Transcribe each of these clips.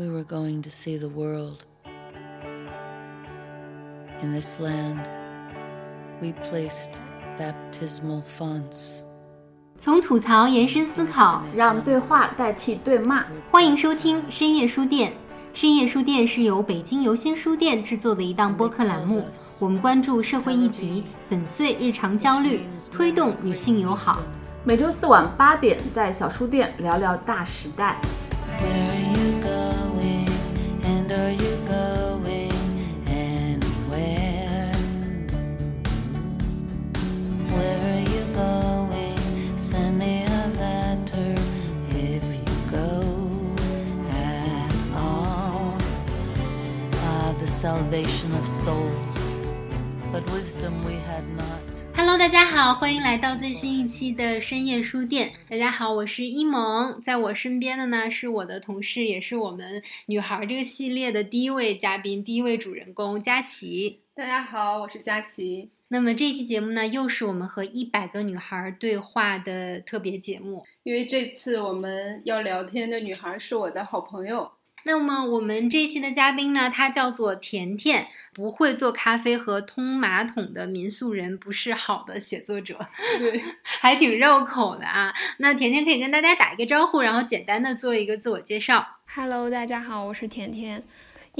we were going to see the world. In this land, we placed baptismal fonts. 从吐槽延伸思考，让对话代替对骂。欢迎收听深夜书店。深夜书店是由北京游心书店制作的一档播客栏目，我们关注社会议题，粉碎日常焦虑，推动女性友好。每周四晚八点，在小书店聊聊大时代。Salvation of souls, but wisdom we had not. Hello，大家好，欢迎来到最新一期的深夜书店。大家好，我是一萌，在我身边的呢是我的同事，也是我们女孩这个系列的第一位嘉宾，第一位主人公佳琪。大家好，我是佳琪。那么这期节目呢，又是我们和一百个女孩对话的特别节目。因为这次我们要聊天的女孩是我的好朋友，那么我们这一期的嘉宾呢，他叫做甜甜，不会做咖啡和通马桶的民宿人，不是好的写作者，对，还挺绕口的啊。那甜甜可以跟大家打一个招呼，然后简单的做一个自我介绍。Hello，大家好，我是甜甜。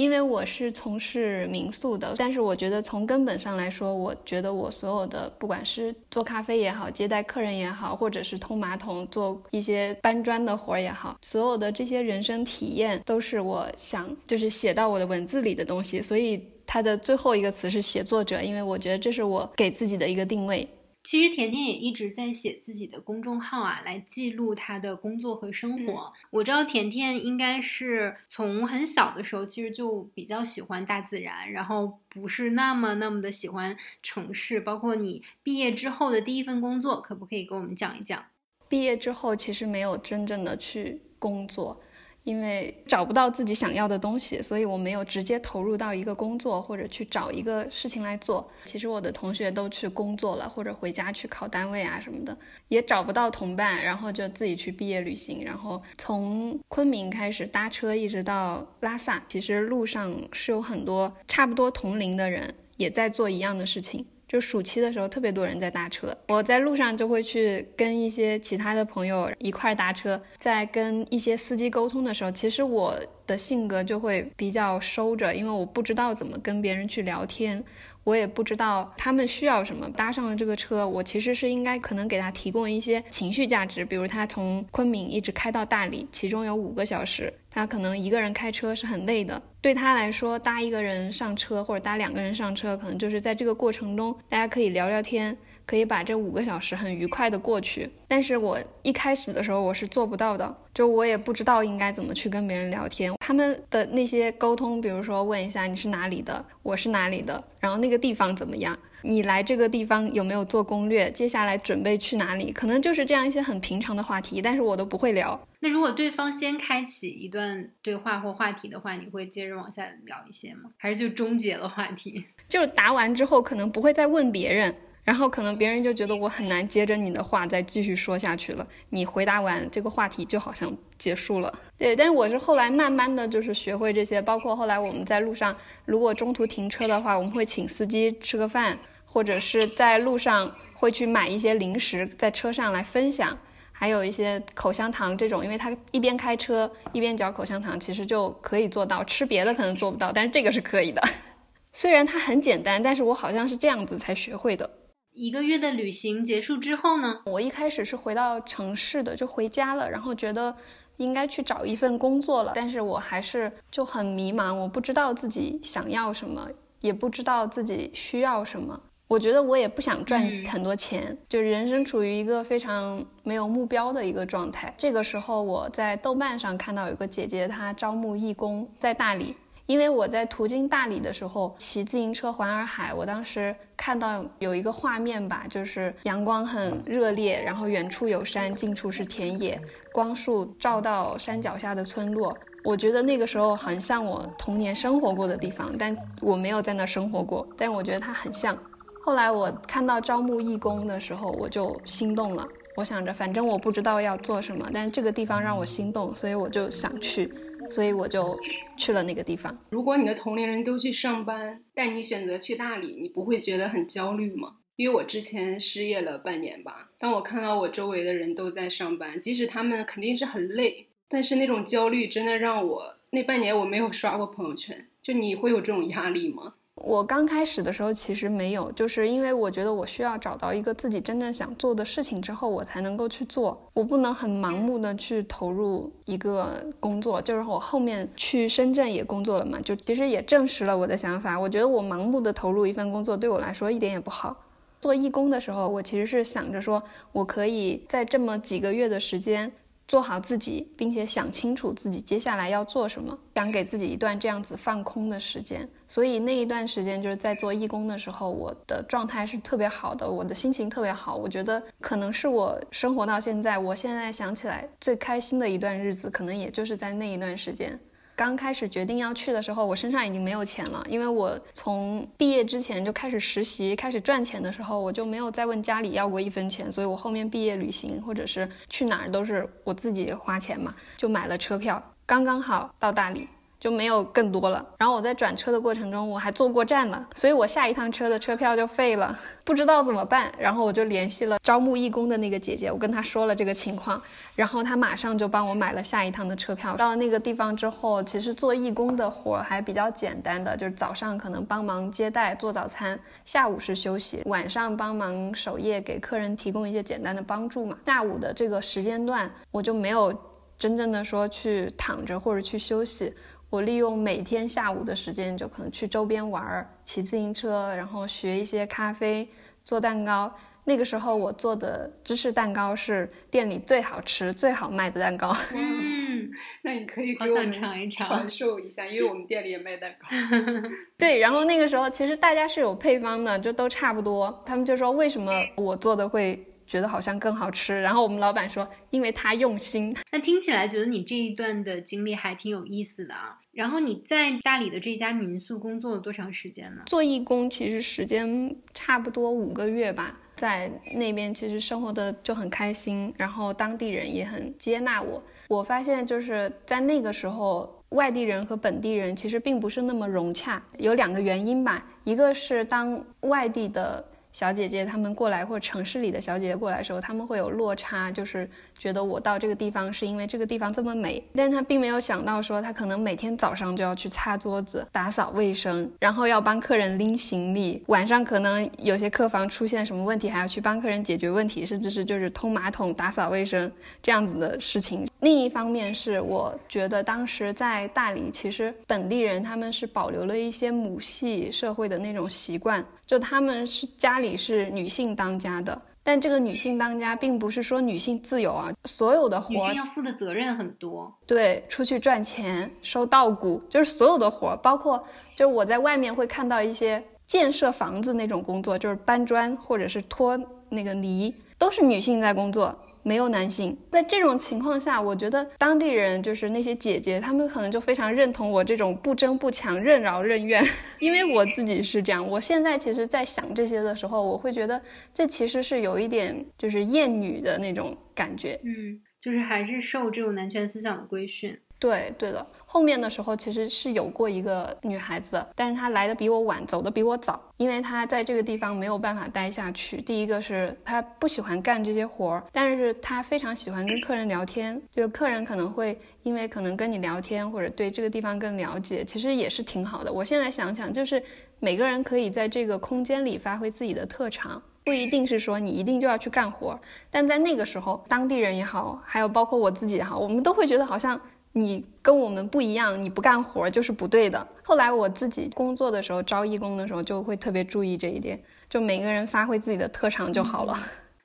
因为我是从事民宿的，但是我觉得从根本上来说，我觉得我所有的不管是做咖啡也好，接待客人也好，或者是通马桶、做一些搬砖的活儿也好，所有的这些人生体验都是我想就是写到我的文字里的东西。所以它的最后一个词是写作者，因为我觉得这是我给自己的一个定位。其实甜甜也一直在写自己的公众号啊，来记录她的工作和生活。我知道甜甜应该是从很小的时候，其实就比较喜欢大自然，然后不是那么那么的喜欢城市。包括你毕业之后的第一份工作，可不可以给我们讲一讲？毕业之后其实没有真正的去工作。因为找不到自己想要的东西，所以我没有直接投入到一个工作或者去找一个事情来做。其实我的同学都去工作了，或者回家去考单位啊什么的，也找不到同伴，然后就自己去毕业旅行。然后从昆明开始搭车一直到拉萨，其实路上是有很多差不多同龄的人也在做一样的事情。就暑期的时候，特别多人在搭车。我在路上就会去跟一些其他的朋友一块搭车，在跟一些司机沟通的时候，其实我的性格就会比较收着，因为我不知道怎么跟别人去聊天，我也不知道他们需要什么。搭上了这个车，我其实是应该可能给他提供一些情绪价值，比如他从昆明一直开到大理，其中有五个小时，他可能一个人开车是很累的。对他来说，搭一个人上车或者搭两个人上车，可能就是在这个过程中，大家可以聊聊天，可以把这五个小时很愉快的过去。但是我一开始的时候我是做不到的，就我也不知道应该怎么去跟别人聊天。他们的那些沟通，比如说问一下你是哪里的，我是哪里的，然后那个地方怎么样，你来这个地方有没有做攻略，接下来准备去哪里，可能就是这样一些很平常的话题，但是我都不会聊。那如果对方先开启一段对话或话题的话，你会接着往下聊一些吗？还是就终结了话题？就是答完之后，可能不会再问别人，然后可能别人就觉得我很难接着你的话再继续说下去了。你回答完这个话题就好像结束了。对，但是我是后来慢慢的就是学会这些，包括后来我们在路上，如果中途停车的话，我们会请司机吃个饭，或者是在路上会去买一些零食，在车上来分享。还有一些口香糖这种，因为他一边开车一边嚼口香糖，其实就可以做到。吃别的可能做不到，但是这个是可以的。虽然它很简单，但是我好像是这样子才学会的。一个月的旅行结束之后呢，我一开始是回到城市的，就回家了，然后觉得应该去找一份工作了，但是我还是就很迷茫，我不知道自己想要什么，也不知道自己需要什么。我觉得我也不想赚很多钱，就是人生处于一个非常没有目标的一个状态。这个时候，我在豆瓣上看到有个姐姐，她招募义工在大理。因为我在途经大理的时候骑自行车环洱海，我当时看到有一个画面吧，就是阳光很热烈，然后远处有山，近处是田野，光束照到山脚下的村落。我觉得那个时候很像我童年生活过的地方，但我没有在那生活过，但是我觉得它很像。后来我看到招募义工的时候，我就心动了，我想着反正我不知道要做什么，但这个地方让我心动，所以我就想去，所以我就去了那个地方。如果你的同龄人都去上班，但你选择去大理，你不会觉得很焦虑吗？因为我之前失业了半年吧，当我看到我周围的人都在上班，即使他们肯定是很累，但是那种焦虑真的让我那半年我没有刷过朋友圈。就你会有这种压力吗？我刚开始的时候其实没有，就是因为我觉得我需要找到一个自己真正想做的事情之后，我才能够去做。我不能很盲目的去投入一个工作。就是我后面去深圳也工作了嘛，就其实也证实了我的想法。我觉得我盲目的投入一份工作对我来说一点也不好。做义工的时候，我其实是想着说，我可以在这么几个月的时间。做好自己，并且想清楚自己接下来要做什么，想给自己一段这样子放空的时间。所以那一段时间就是在做义工的时候，我的状态是特别好的，我的心情特别好。我觉得可能是我生活到现在，我现在想起来最开心的一段日子，可能也就是在那一段时间。刚开始决定要去的时候，我身上已经没有钱了，因为我从毕业之前就开始实习，开始赚钱的时候，我就没有再问家里要过一分钱，所以我后面毕业旅行或者是去哪儿都是我自己花钱嘛，就买了车票，刚刚好到大理。就没有更多了。然后我在转车的过程中，我还坐过站了，所以我下一趟车的车票就废了，不知道怎么办。然后我就联系了招募义工的那个姐姐，我跟她说了这个情况，然后她马上就帮我买了下一趟的车票。到了那个地方之后，其实做义工的活还比较简单的，就是早上可能帮忙接待做早餐，下午是休息，晚上帮忙守夜给客人提供一些简单的帮助嘛。下午的这个时间段，我就没有真正的说去躺着或者去休息。我利用每天下午的时间，就可能去周边玩儿，骑自行车，然后学一些咖啡，做蛋糕。那个时候我做的芝士蛋糕是店里最好吃、最好卖的蛋糕。嗯，那你可以给我们尝一尝，传授一下，因为我们店里也卖蛋糕。对，然后那个时候其实大家是有配方的，就都差不多。他们就说为什么我做的会。觉得好像更好吃，然后我们老板说，因为他用心。那听起来觉得你这一段的经历还挺有意思的啊。然后你在大理的这家民宿工作了多长时间呢？做义工其实时间差不多五个月吧，在那边其实生活的就很开心，然后当地人也很接纳我。我发现就是在那个时候，外地人和本地人其实并不是那么融洽，有两个原因吧，一个是当外地的。小姐姐她们过来，或者城市里的小姐姐过来的时候，他们会有落差，就是觉得我到这个地方是因为这个地方这么美，但她并没有想到说，她可能每天早上就要去擦桌子、打扫卫生，然后要帮客人拎行李，晚上可能有些客房出现什么问题，还要去帮客人解决问题，甚至是就是通马桶、打扫卫生这样子的事情。另一方面是我觉得当时在大理，其实本地人他们是保留了一些母系社会的那种习惯。就他们是家里是女性当家的，但这个女性当家并不是说女性自由啊，所有的活女性要负的责任很多。对，出去赚钱、收稻谷，就是所有的活，包括就是我在外面会看到一些建设房子那种工作，就是搬砖或者是拖那个泥，都是女性在工作。没有男性，在这种情况下，我觉得当地人就是那些姐姐，她们可能就非常认同我这种不争不抢、任劳任怨。因为我自己是这样，我现在其实，在想这些的时候，我会觉得这其实是有一点就是厌女的那种感觉。嗯，就是还是受这种男权思想的规训。对，对的。后面的时候其实是有过一个女孩子，但是她来的比我晚，走的比我早，因为她在这个地方没有办法待下去。第一个是她不喜欢干这些活儿，但是她非常喜欢跟客人聊天，就是客人可能会因为可能跟你聊天或者对这个地方更了解，其实也是挺好的。我现在想想，就是每个人可以在这个空间里发挥自己的特长，不一定是说你一定就要去干活，但在那个时候，当地人也好，还有包括我自己也好，我们都会觉得好像。你跟我们不一样，你不干活就是不对的。后来我自己工作的时候，招义工的时候，就会特别注意这一点，就每个人发挥自己的特长就好了。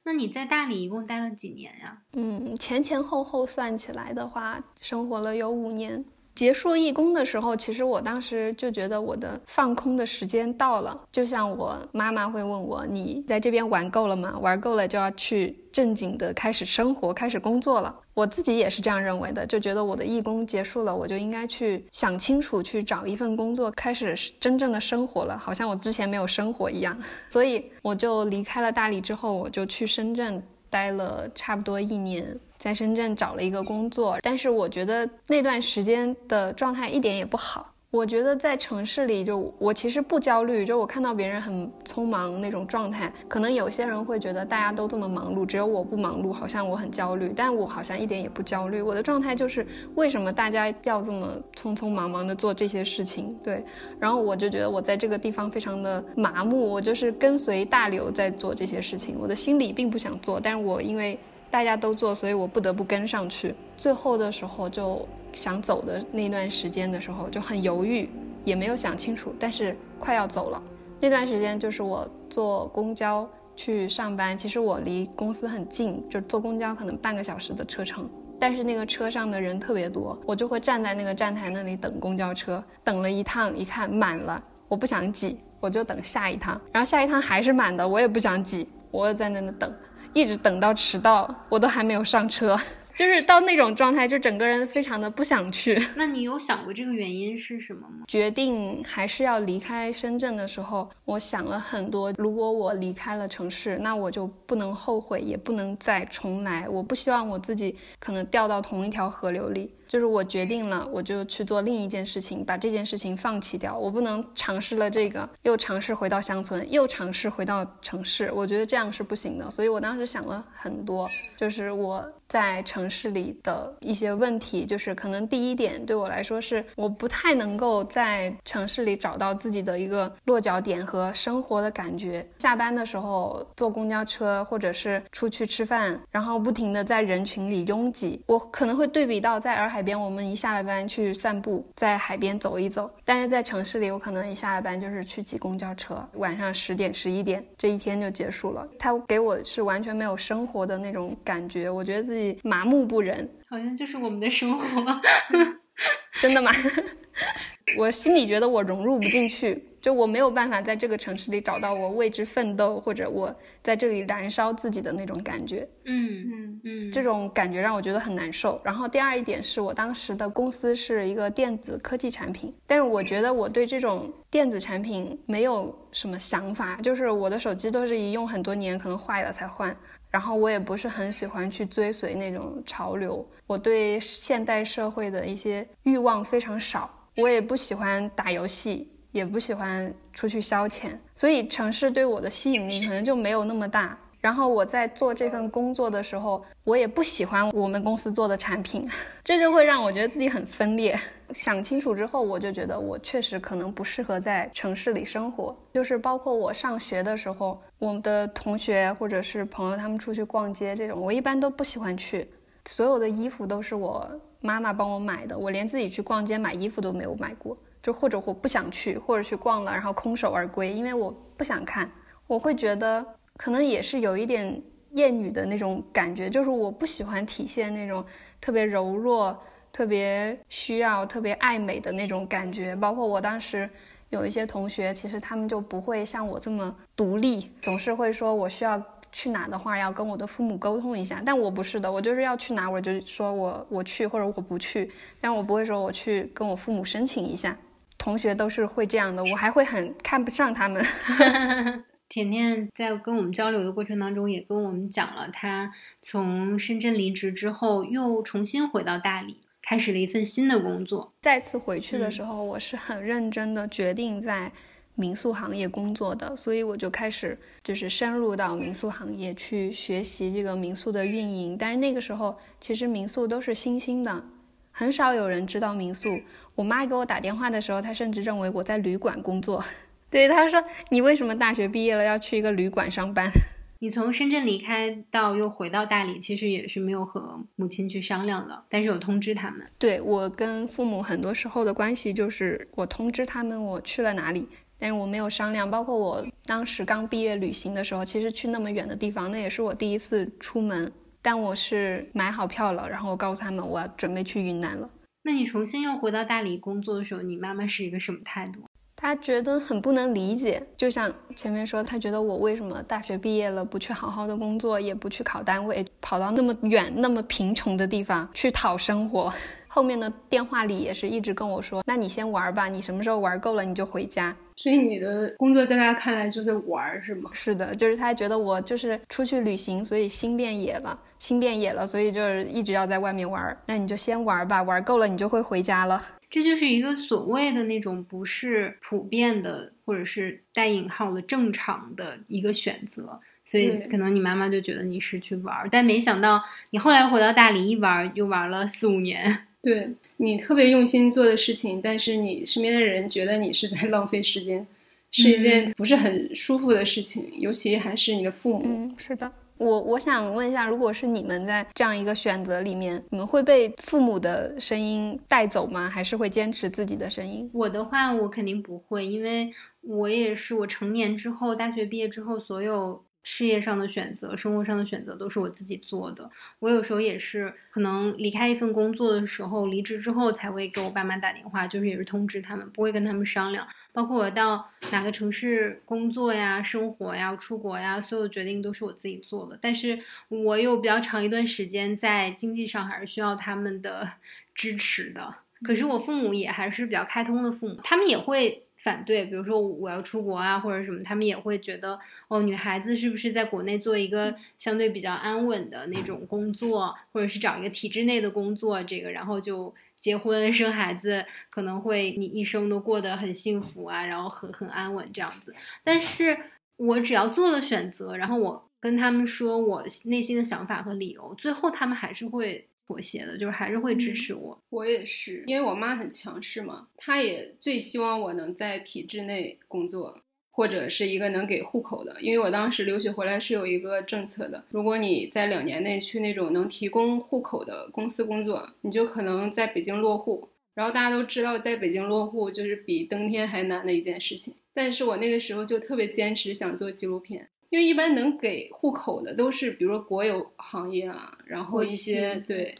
那你在大理一共待了几年呀？嗯，前前后后算起来的话，生活了有五年。结束义工的时候，其实我当时就觉得我的放空的时间到了。就像我妈妈会问我：“你在这边玩够了吗？玩够了就要去正经的开始生活，开始工作了。”我自己也是这样认为的，就觉得我的义工结束了，我就应该去想清楚，去找一份工作，开始真正的生活了。好像我之前没有生活一样，所以我就离开了大理之后，我就去深圳。待了差不多一年，在深圳找了一个工作，但是我觉得那段时间的状态一点也不好。我觉得在城市里，就我其实不焦虑，就我看到别人很匆忙那种状态，可能有些人会觉得大家都这么忙碌，只有我不忙碌，好像我很焦虑，但我好像一点也不焦虑。我的状态就是为什么大家要这么匆匆忙忙的做这些事情？对，然后我就觉得我在这个地方非常的麻木，我就是跟随大流在做这些事情，我的心里并不想做，但是我因为大家都做，所以我不得不跟上去。最后的时候就。想走的那段时间的时候就很犹豫，也没有想清楚，但是快要走了。那段时间就是我坐公交去上班，其实我离公司很近，就坐公交可能半个小时的车程。但是那个车上的人特别多，我就会站在那个站台那里等公交车，等了一趟，一看满了，我不想挤，我就等下一趟，然后下一趟还是满的，我也不想挤，我在那等，一直等到迟到，我都还没有上车。就是到那种状态，就整个人非常的不想去。那你有想过这个原因是什么吗？决定还是要离开深圳的时候，我想了很多。如果我离开了城市，那我就不能后悔，也不能再重来。我不希望我自己可能掉到同一条河流里。就是我决定了，我就去做另一件事情，把这件事情放弃掉。我不能尝试了这个，又尝试回到乡村，又尝试回到城市。我觉得这样是不行的。所以我当时想了很多，就是我在城市里的一些问题。就是可能第一点对我来说是，我不太能够在城市里找到自己的一个落脚点和生活的感觉。下班的时候坐公交车或者是出去吃饭，然后不停的在人群里拥挤，我可能会对比到在洱海。边，我们一下了班去散步，在海边走一走。但是在城市里，我可能一下了班就是去挤公交车，晚上十点、十一点，这一天就结束了。他给我是完全没有生活的那种感觉，我觉得自己麻木不仁，好像就是我们的生活，真的吗？我心里觉得我融入不进去。就我没有办法在这个城市里找到我为之奋斗，或者我在这里燃烧自己的那种感觉。嗯嗯嗯，这种感觉让我觉得很难受。然后第二一点是我当时的公司是一个电子科技产品，但是我觉得我对这种电子产品没有什么想法，就是我的手机都是一用很多年，可能坏了才换。然后我也不是很喜欢去追随那种潮流，我对现代社会的一些欲望非常少，我也不喜欢打游戏。也不喜欢出去消遣，所以城市对我的吸引力可能就没有那么大。然后我在做这份工作的时候，我也不喜欢我们公司做的产品，这就会让我觉得自己很分裂。想清楚之后，我就觉得我确实可能不适合在城市里生活。就是包括我上学的时候，我们的同学或者是朋友他们出去逛街这种，我一般都不喜欢去。所有的衣服都是我妈妈帮我买的，我连自己去逛街买衣服都没有买过。就或者我不想去，或者去逛了，然后空手而归，因为我不想看。我会觉得可能也是有一点厌女的那种感觉，就是我不喜欢体现那种特别柔弱、特别需要、特别爱美的那种感觉。包括我当时有一些同学，其实他们就不会像我这么独立，总是会说我需要去哪的话要跟我的父母沟通一下。但我不是的，我就是要去哪我就说我我去或者我不去，但我不会说我去跟我父母申请一下。同学都是会这样的，我还会很看不上他们。甜甜在跟我们交流的过程当中，也跟我们讲了，她从深圳离职之后，又重新回到大理，开始了一份新的工作。再次回去的时候，我是很认真的决定在民宿行业工作的，所以我就开始就是深入到民宿行业去学习这个民宿的运营。但是那个时候，其实民宿都是新兴的，很少有人知道民宿。我妈给我打电话的时候，她甚至认为我在旅馆工作。对，她说：“你为什么大学毕业了要去一个旅馆上班？” 你从深圳离开到又回到大理，其实也是没有和母亲去商量的，但是有通知他们。对我跟父母很多时候的关系就是我通知他们我去了哪里，但是我没有商量。包括我当时刚毕业旅行的时候，其实去那么远的地方，那也是我第一次出门，但我是买好票了，然后我告诉他们我要准备去云南了。那你重新又回到大理工作的时候，你妈妈是一个什么态度？她觉得很不能理解，就像前面说，他觉得我为什么大学毕业了不去好好的工作，也不去考单位，跑到那么远、那么贫穷的地方去讨生活。后面的电话里也是一直跟我说：“那你先玩吧，你什么时候玩够了你就回家。”所以你的工作在他看来就是玩，是吗？是的，就是他觉得我就是出去旅行，所以心变野了，心变野了，所以就是一直要在外面玩。那你就先玩吧，玩够了你就会回家了。这就是一个所谓的那种不是普遍的，或者是带引号的正常的一个选择。所以可能你妈妈就觉得你是去玩儿，但没想到你后来回到大理一玩又玩了四五年。对你特别用心做的事情，但是你身边的人觉得你是在 浪费时间，是一件不是很舒服的事情，尤其还是你的父母。嗯，是的。我我想问一下，如果是你们在这样一个选择里面，你们会被父母的声音带走吗？还是会坚持自己的声音？我的话，我肯定不会，因为我也是我成年之后，大学毕业之后，所有。事业上的选择，生活上的选择都是我自己做的。我有时候也是可能离开一份工作的时候，离职之后才会给我爸妈打电话，就是也是通知他们，不会跟他们商量。包括我到哪个城市工作呀、生活呀、出国呀，所有决定都是我自己做的。但是我有比较长一段时间在经济上还是需要他们的 支持的。可是我父母也还是比较开通的父母，他们也会。反对，比如说我要出国啊，或者什么，他们也会觉得哦，女孩子是不是在国内做一个相对比较安稳的那种工作，或者是找一个体制内的工作，这个然后就结婚生孩子，可能会你一生都过得很幸福啊，然后很很安稳这样子。但是我只要做了选择，然后我跟他们说我内心的想法和理由，最后他们还是会。妥协的，就是还是会支持我。我也是，因为我妈很强势嘛，她也最希望我能在体制内工作，或者是一个能给户口的。因为我当时留学回来是有一个政策的，如果你在两年内去那种能提供户口的公司工作，你就可能在北京落户。然后大家都知道，在北京落户就是比登天还难的一件事情。但是我那个时候就特别坚持想做纪录片。因为一般能给户口的都是，比如说国有行业啊，然后一些对，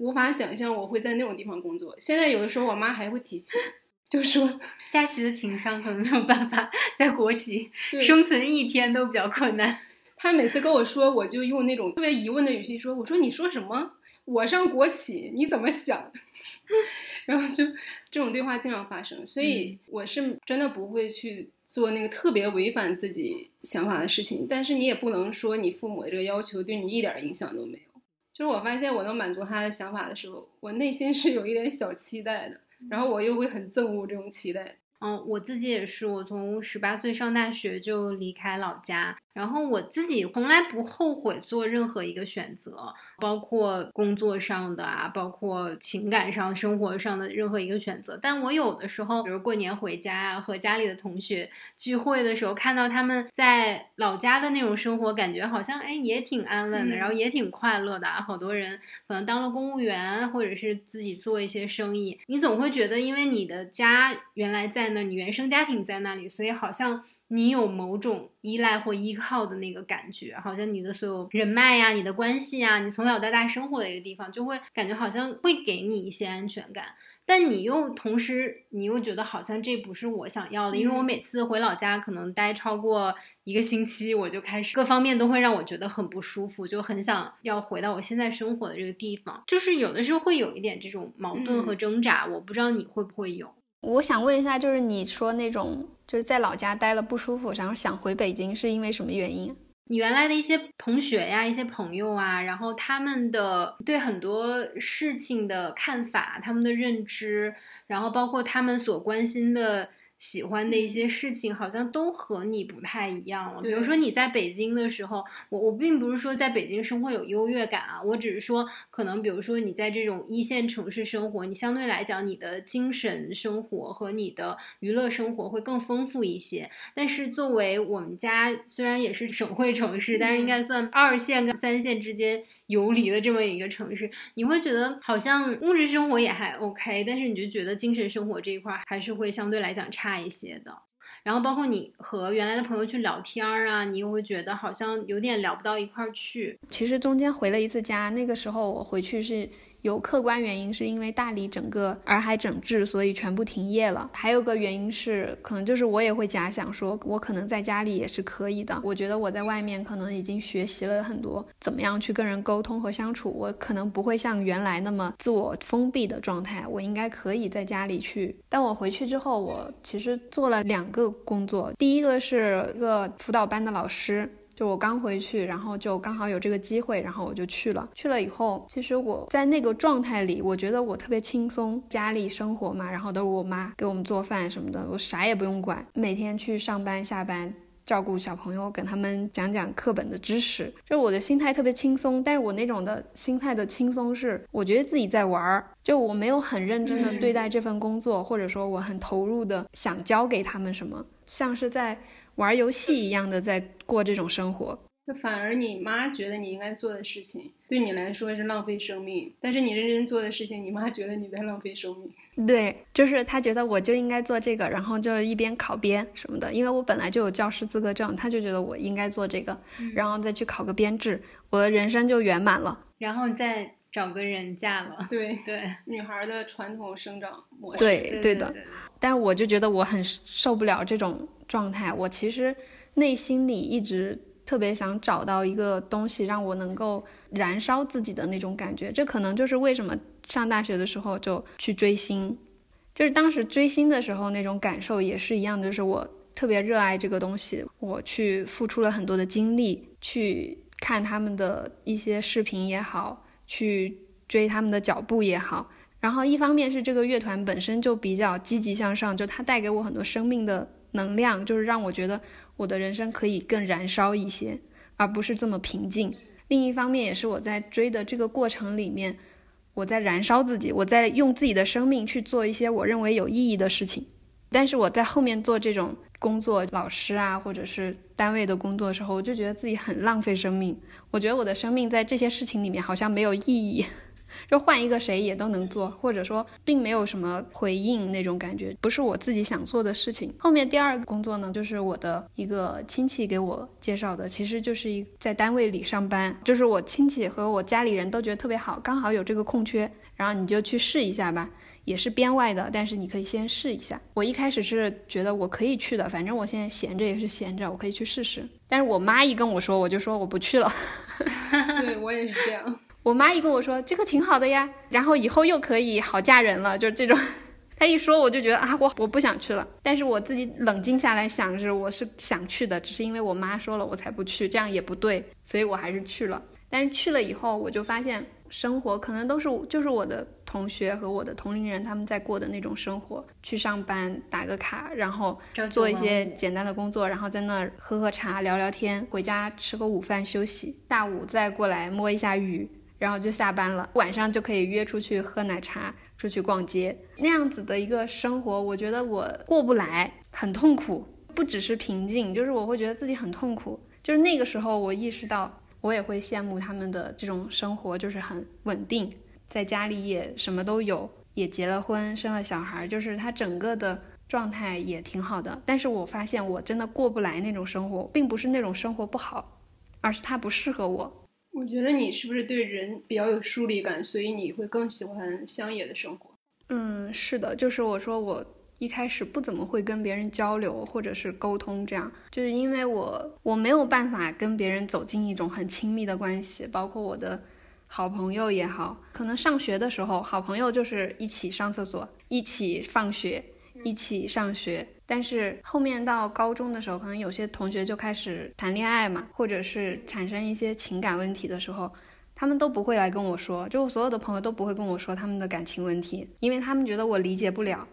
无法想象我会在那种地方工作。现在有的时候我妈还会提起，就说 佳琪的情商可能没有办法在国企生存一天都比较困难。他每次跟我说，我就用那种特别疑问的语气说：“我说你说什么？我上国企你怎么想？” 然后就这种对话经常发生，所以我是真的不会去。做那个特别违反自己想法的事情，但是你也不能说你父母的这个要求对你一点影响都没有。就是我发现我能满足他的想法的时候，我内心是有一点小期待的，然后我又会很憎恶这种期待。嗯，我自己也是，我从十八岁上大学就离开老家。然后我自己从来不后悔做任何一个选择，包括工作上的啊，包括情感上、生活上的任何一个选择。但我有的时候，比如过年回家啊，和家里的同学聚会的时候，看到他们在老家的那种生活，感觉好像哎也挺安稳的，然后也挺快乐的啊。好多人可能当了公务员，或者是自己做一些生意，你总会觉得，因为你的家原来在那，你原生家庭在那里，所以好像。你有某种依赖或依靠的那个感觉，好像你的所有人脉呀、你的关系呀，你从小到大生活的一个地方，就会感觉好像会给你一些安全感。但你又同时，你又觉得好像这不是我想要的，因为我每次回老家可能待超过一个星期，我就开始各方面都会让我觉得很不舒服，就很想要回到我现在生活的这个地方。就是有的时候会有一点这种矛盾和挣扎，我不知道你会不会有。我想问一下，就是你说那种就是在老家待了不舒服，然后想回北京，是因为什么原因？你原来的一些同学呀，一些朋友啊，然后他们的对很多事情的看法，他们的认知，然后包括他们所关心的。喜欢的一些事情好像都和你不太一样了。比如说你在北京的时候，我我并不是说在北京生活有优越感啊，我只是说可能比如说你在这种一线城市生活，你相对来讲你的精神生活和你的娱乐生活会更丰富一些。但是作为我们家虽然也是省会城市，但是应该算二线跟三线之间。游离的这么一个城市，你会觉得好像物质生活也还 OK，但是你就觉得精神生活这一块还是会相对来讲差一些的。然后包括你和原来的朋友去聊天啊，你又会觉得好像有点聊不到一块儿去。其实中间回了一次家，那个时候我回去是有客观原因，是因为大理整个洱海整治，所以全部停业了。还有个原因是，可能就是我也会假想说，我可能在家里也是可以的。我觉得我在外面可能已经学习了很多，怎么样去跟人沟通和相处，我可能不会像原来那么自我封闭的状态，我应该可以在家里去。但我回去之后，我其实做了两个工作，第一个是一个辅导班的老师。就我刚回去，然后就刚好有这个机会，然后我就去了。去了以后，其实我在那个状态里，我觉得我特别轻松。家里生活嘛，然后都是我妈给我们做饭什么的，我啥也不用管，每天去上班下班，照顾小朋友，跟他们讲讲课本的知识，就我的心态特别轻松。但是我那种的心态的轻松是，我觉得自己在玩儿，就我没有很认真的对待这份工作，或者说我很投入的想教给他们什么，像是在。玩游戏一样的在过这种生活，那反而你妈觉得你应该做的事情，对你来说是浪费生命。但是你认真做的事情，你妈觉得你在浪费生命。对，就是她觉得我就应该做这个，然后就一边考编什么的，因为我本来就有教师资格证，她就觉得我应该做这个，然后再去考个编制，我的人生就圆满了。然后再找个人嫁了。对 对，女孩的传统生长模式。对对的，但是我就觉得我很受不了这种。状态，我其实内心里一直特别想找到一个东西，让我能够燃烧自己的那种感觉。这可能就是为什么上大学的时候就去追星，就是当时追星的时候那种感受也是一样，就是我特别热爱这个东西，我去付出了很多的精力去看他们的一些视频也好，去追他们的脚步也好。然后一方面是这个乐团本身就比较积极向上，就它带给我很多生命的。能量就是让我觉得我的人生可以更燃烧一些，而不是这么平静。另一方面，也是我在追的这个过程里面，我在燃烧自己，我在用自己的生命去做一些我认为有意义的事情。但是我在后面做这种工作，老师啊，或者是单位的工作的时候，我就觉得自己很浪费生命。我觉得我的生命在这些事情里面好像没有意义。就换一个谁也都能做，或者说并没有什么回应那种感觉，不是我自己想做的事情。后面第二个工作呢，就是我的一个亲戚给我介绍的，其实就是一在单位里上班，就是我亲戚和我家里人都觉得特别好，刚好有这个空缺，然后你就去试一下吧，也是编外的，但是你可以先试一下。我一开始是觉得我可以去的，反正我现在闲着也是闲着，我可以去试试。但是我妈一跟我说，我就说我不去了。对我也是这样。我妈一跟我说这个挺好的呀，然后以后又可以好嫁人了，就是这种。她一说我就觉得啊，我我不想去了。但是我自己冷静下来想着，我是想去的，只是因为我妈说了我才不去，这样也不对，所以我还是去了。但是去了以后，我就发现生活可能都是就是我的同学和我的同龄人他们在过的那种生活，去上班打个卡，然后做一些简单的工作，然后在那儿喝喝茶聊聊天，回家吃个午饭休息，下午再过来摸一下鱼。然后就下班了，晚上就可以约出去喝奶茶，出去逛街，那样子的一个生活，我觉得我过不来，很痛苦。不只是平静，就是我会觉得自己很痛苦。就是那个时候，我意识到，我也会羡慕他们的这种生活，就是很稳定，在家里也什么都有，也结了婚，生了小孩，就是他整个的状态也挺好的。但是我发现，我真的过不来那种生活，并不是那种生活不好，而是它不适合我。我觉得你是不是对人比较有疏离感，所以你会更喜欢乡野的生活？嗯，是的，就是我说我一开始不怎么会跟别人交流或者是沟通，这样就是因为我我没有办法跟别人走进一种很亲密的关系，包括我的好朋友也好，可能上学的时候，好朋友就是一起上厕所，一起放学，一起上学。但是后面到高中的时候，可能有些同学就开始谈恋爱嘛，或者是产生一些情感问题的时候，他们都不会来跟我说，就我所有的朋友都不会跟我说他们的感情问题，因为他们觉得我理解不了，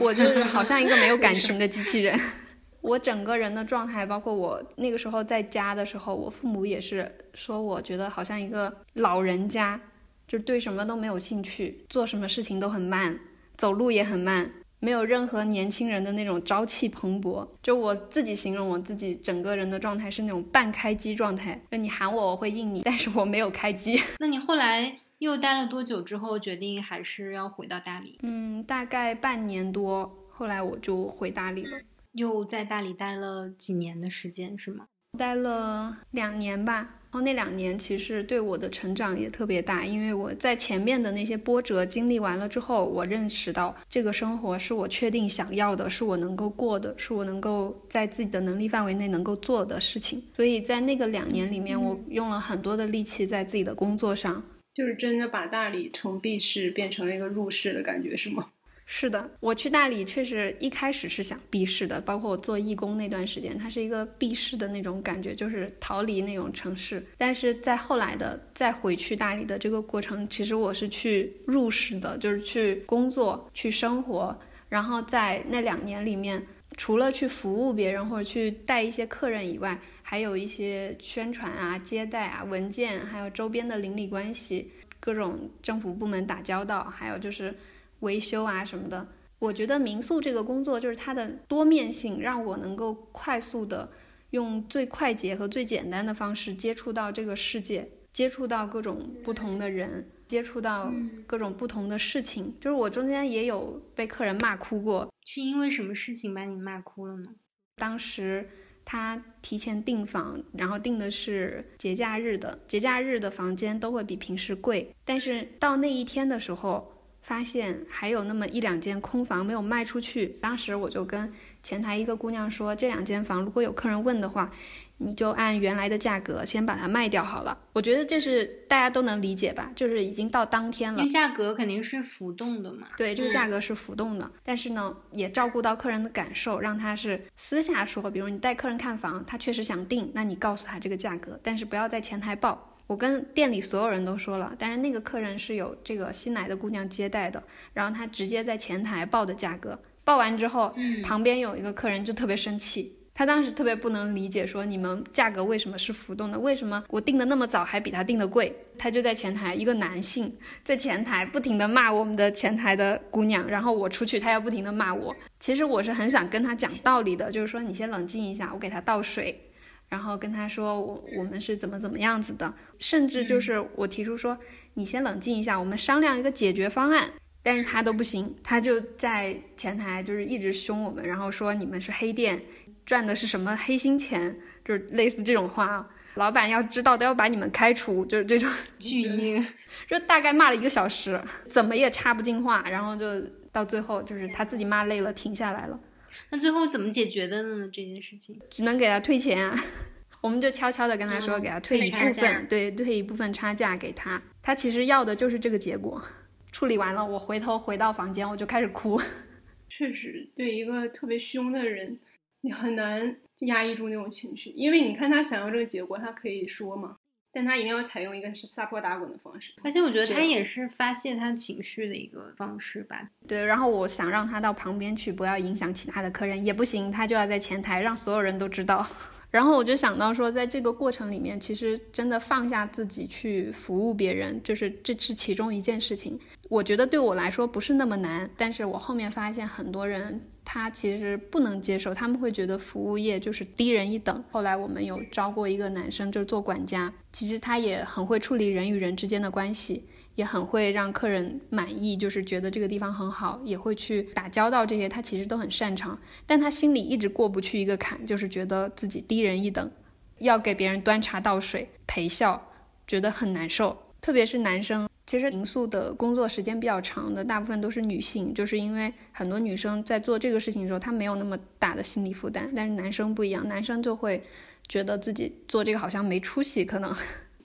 我就是 好像一个没有感情的机器人。我整个人的状态，包括我那个时候在家的时候，我父母也是说，我觉得好像一个老人家，就对什么都没有兴趣，做什么事情都很慢，走路也很慢。没有任何年轻人的那种朝气蓬勃，就我自己形容我自己整个人的状态是那种半开机状态。就你喊我，我会应你，但是我没有开机。那你后来又待了多久之后，决定还是要回到大理？嗯，大概半年多，后来我就回大理了。又在大理待了几年的时间是吗？待了两年吧。然后那两年其实对我的成长也特别大，因为我在前面的那些波折经历完了之后，我认识到这个生活是我确定想要的，是我能够过的，是我能够在自己的能力范围内能够做的事情。所以在那个两年里面，我用了很多的力气在自己的工作上，就是真的把大理从闭市变成了一个入市的感觉，是吗？是的，我去大理确实一开始是想避世的，包括我做义工那段时间，它是一个避世的那种感觉，就是逃离那种城市。但是在后来的再回去大理的这个过程，其实我是去入世的，就是去工作、去生活。然后在那两年里面，除了去服务别人或者去带一些客人以外，还有一些宣传啊、接待啊、文件，还有周边的邻里关系、各种政府部门打交道，还有就是。维修啊什么的，我觉得民宿这个工作就是它的多面性，让我能够快速的用最快捷和最简单的方式接触到这个世界，接触到各种不同的人，接触到各种不同的事情。就是我中间也有被客人骂哭过，是因为什么事情把你骂哭了呢？当时他提前订房，然后订的是节假日的，节假日的房间都会比平时贵，但是到那一天的时候。发现还有那么一两间空房没有卖出去，当时我就跟前台一个姑娘说，这两间房如果有客人问的话，你就按原来的价格先把它卖掉好了。我觉得这是大家都能理解吧，就是已经到当天了，因为价格肯定是浮动的嘛。对，这个价格是浮动的，但是呢，也照顾到客人的感受，让他是私下说，比如你带客人看房，他确实想定，那你告诉他这个价格，但是不要在前台报。我跟店里所有人都说了，但是那个客人是有这个新来的姑娘接待的，然后他直接在前台报的价格，报完之后，旁边有一个客人就特别生气，他当时特别不能理解，说你们价格为什么是浮动的？为什么我订的那么早还比他订的贵？他就在前台，一个男性在前台不停的骂我们的前台的姑娘，然后我出去，他要不停的骂我。其实我是很想跟他讲道理的，就是说你先冷静一下，我给他倒水。然后跟他说我我们是怎么怎么样子的，甚至就是我提出说你先冷静一下，我们商量一个解决方案，但是他都不行，他就在前台就是一直凶我们，然后说你们是黑店，赚的是什么黑心钱，就是类似这种话，老板要知道都要把你们开除，就是这种。巨婴，就大概骂了一个小时，怎么也插不进话，然后就到最后就是他自己骂累了停下来了。那最后怎么解决的呢？这件事情只能给他退钱啊，我们就悄悄的跟他说，给他退一部分，对，退一部分差价给他。他其实要的就是这个结果。处理完了，我回头回到房间，我就开始哭。确实，对一个特别凶的人，你很难压抑住那种情绪，因为你看他想要这个结果，他可以说嘛。但他一定要采用一个是撒泼打滚的方式，而且我觉得他也是发泄他情绪的一个方式吧。对，然后我想让他到旁边去，不要影响其他的客人，也不行，他就要在前台让所有人都知道。然后我就想到说，在这个过程里面，其实真的放下自己去服务别人，就是这是其中一件事情。我觉得对我来说不是那么难，但是我后面发现很多人。他其实不能接受，他们会觉得服务业就是低人一等。后来我们有招过一个男生，就是做管家，其实他也很会处理人与人之间的关系，也很会让客人满意，就是觉得这个地方很好，也会去打交道这些，他其实都很擅长。但他心里一直过不去一个坎，就是觉得自己低人一等，要给别人端茶倒水陪笑，觉得很难受，特别是男生。其实民宿的工作时间比较长的，大部分都是女性，就是因为很多女生在做这个事情的时候，她没有那么大的心理负担。但是男生不一样，男生就会觉得自己做这个好像没出息。可能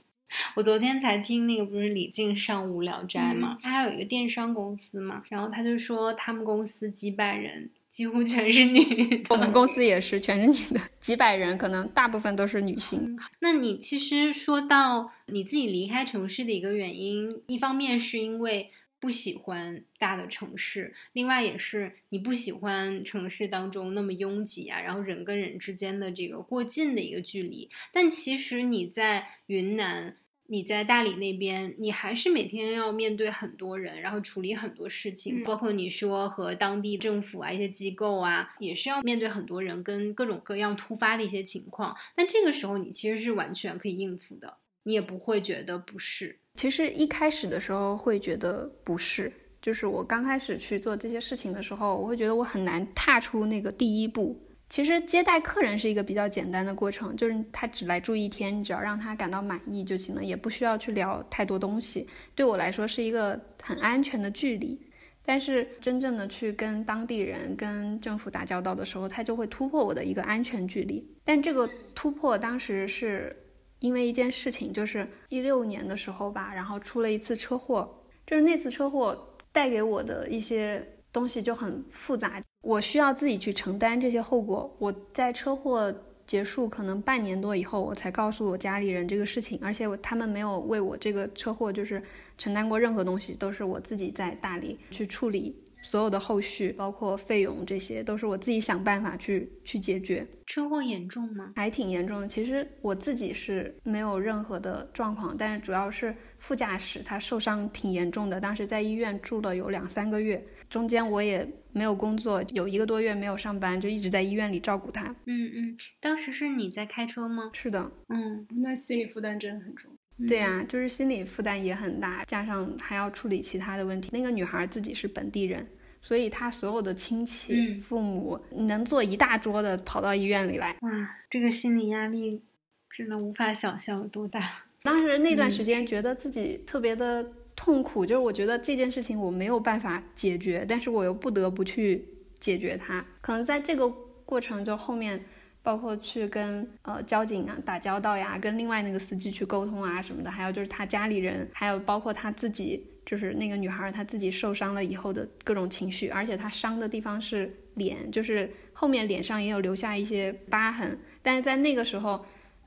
我昨天才听那个，不是李静上《无聊斋》嘛，他还有一个电商公司嘛，然后他就说他们公司几百人。几乎全是女，我们公司也是全是女的，几百人，可能大部分都是女性。那你其实说到你自己离开城市的一个原因，一方面是因为不喜欢大的城市，另外也是你不喜欢城市当中那么拥挤啊，然后人跟人之间的这个过近的一个距离。但其实你在云南。你在大理那边，你还是每天要面对很多人，然后处理很多事情，包括你说和当地政府啊一些机构啊，也是要面对很多人跟各种各样突发的一些情况。但这个时候你其实是完全可以应付的，你也不会觉得不适。其实一开始的时候会觉得不适，就是我刚开始去做这些事情的时候，我会觉得我很难踏出那个第一步。其实接待客人是一个比较简单的过程，就是他只来住一天，你只要让他感到满意就行了，也不需要去聊太多东西。对我来说是一个很安全的距离。但是真正的去跟当地人、跟政府打交道的时候，他就会突破我的一个安全距离。但这个突破当时是因为一件事情，就是一六年的时候吧，然后出了一次车祸，就是那次车祸带给我的一些东西就很复杂。我需要自己去承担这些后果。我在车祸结束可能半年多以后，我才告诉我家里人这个事情，而且他们没有为我这个车祸就是承担过任何东西，都是我自己在大理去处理所有的后续，包括费用这些，都是我自己想办法去去解决。车祸严重吗？还挺严重的。其实我自己是没有任何的状况，但是主要是副驾驶他受伤挺严重的，当时在医院住了有两三个月。中间我也没有工作，有一个多月没有上班，就一直在医院里照顾他。嗯嗯，当时是你在开车吗？是的，嗯，那心理负担真的很重。对呀，就是心理负担也很大，加上还要处理其他的问题。那个女孩自己是本地人，所以她所有的亲戚、父母能做一大桌的跑到医院里来。哇，这个心理压力真的无法想象有多大。当时那段时间觉得自己特别的。痛苦就是我觉得这件事情我没有办法解决，但是我又不得不去解决它。可能在这个过程就后面，包括去跟呃交警啊打交道呀，跟另外那个司机去沟通啊什么的，还有就是他家里人，还有包括他自己，就是那个女孩她自己受伤了以后的各种情绪，而且她伤的地方是脸，就是后面脸上也有留下一些疤痕，但是在那个时候。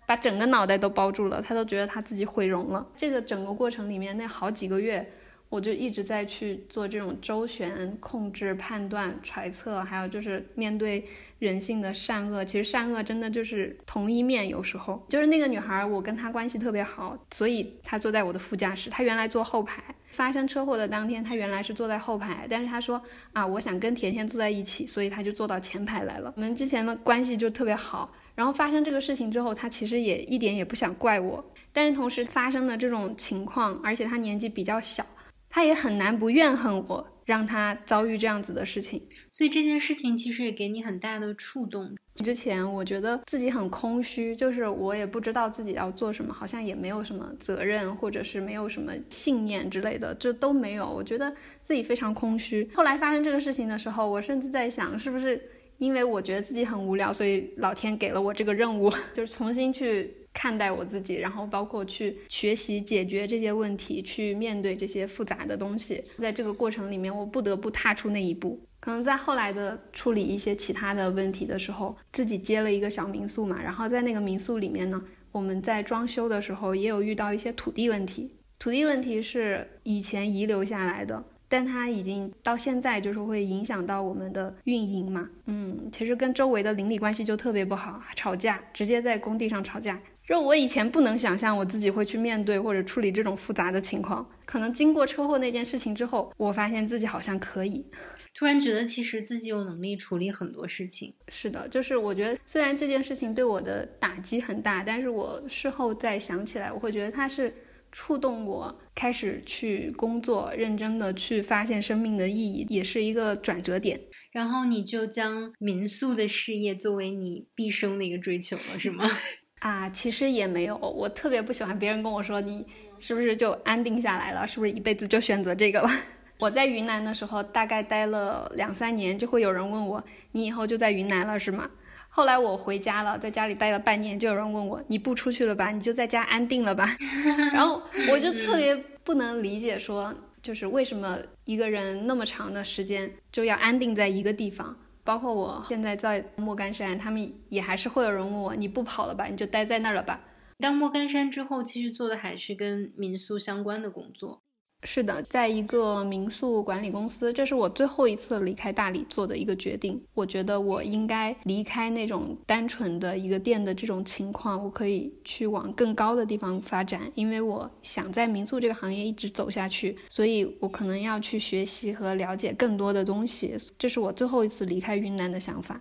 把整个脑袋都包住了，他都觉得他自己毁容了。这个整个过程里面，那好几个月，我就一直在去做这种周旋、控制、判断、揣测，还有就是面对人性的善恶。其实善恶真的就是同一面，有时候就是那个女孩，我跟她关系特别好，所以她坐在我的副驾驶。她原来坐后排，发生车祸的当天，她原来是坐在后排，但是她说啊，我想跟甜甜坐在一起，所以她就坐到前排来了。我们之前的关系就特别好。然后发生这个事情之后，她其实也一点也不想怪我，但是同时发生的这种情况，而且她年纪比较小，他也很难不怨恨我，让他遭遇这样子的事情。所以这件事情其实也给你很大的触动。之前我觉得自己很空虚，就是我也不知道自己要做什么，好像也没有什么责任，或者是没有什么信念之类的，这都没有。我觉得自己非常空虚。后来发生这个事情的时候，我甚至在想，是不是？因为我觉得自己很无聊，所以老天给了我这个任务，就是重新去看待我自己，然后包括去学习解决这些问题，去面对这些复杂的东西。在这个过程里面，我不得不踏出那一步。可能在后来的处理一些其他的问题的时候，自己接了一个小民宿嘛，然后在那个民宿里面呢，我们在装修的时候也有遇到一些土地问题。土地问题是以前遗留下来的。但它已经到现在，就是会影响到我们的运营嘛。嗯，其实跟周围的邻里关系就特别不好，吵架，直接在工地上吵架。就我以前不能想象我自己会去面对或者处理这种复杂的情况，可能经过车祸那件事情之后，我发现自己好像可以，突然觉得其实自己有能力处理很多事情。是的，就是我觉得虽然这件事情对我的打击很大，但是我事后再想起来，我会觉得它是。触动我开始去工作，认真的去发现生命的意义，也是一个转折点。然后你就将民宿的事业作为你毕生的一个追求了，是吗？啊，其实也没有。我特别不喜欢别人跟我说你是不是就安定下来了，是不是一辈子就选择这个了。我在云南的时候，大概待了两三年，就会有人问我，你以后就在云南了，是吗？后来我回家了，在家里待了半年，就有人问我：“你不出去了吧？你就在家安定了吧？” 然后我就特别不能理解，说就是为什么一个人那么长的时间就要安定在一个地方？包括我现在在莫干山，他们也还是会有人问我：“你不跑了吧？你就待在那儿了吧？”到莫干山之后，其实做的还是跟民宿相关的工作。是的，在一个民宿管理公司，这是我最后一次离开大理做的一个决定。我觉得我应该离开那种单纯的一个店的这种情况，我可以去往更高的地方发展，因为我想在民宿这个行业一直走下去，所以我可能要去学习和了解更多的东西。这是我最后一次离开云南的想法。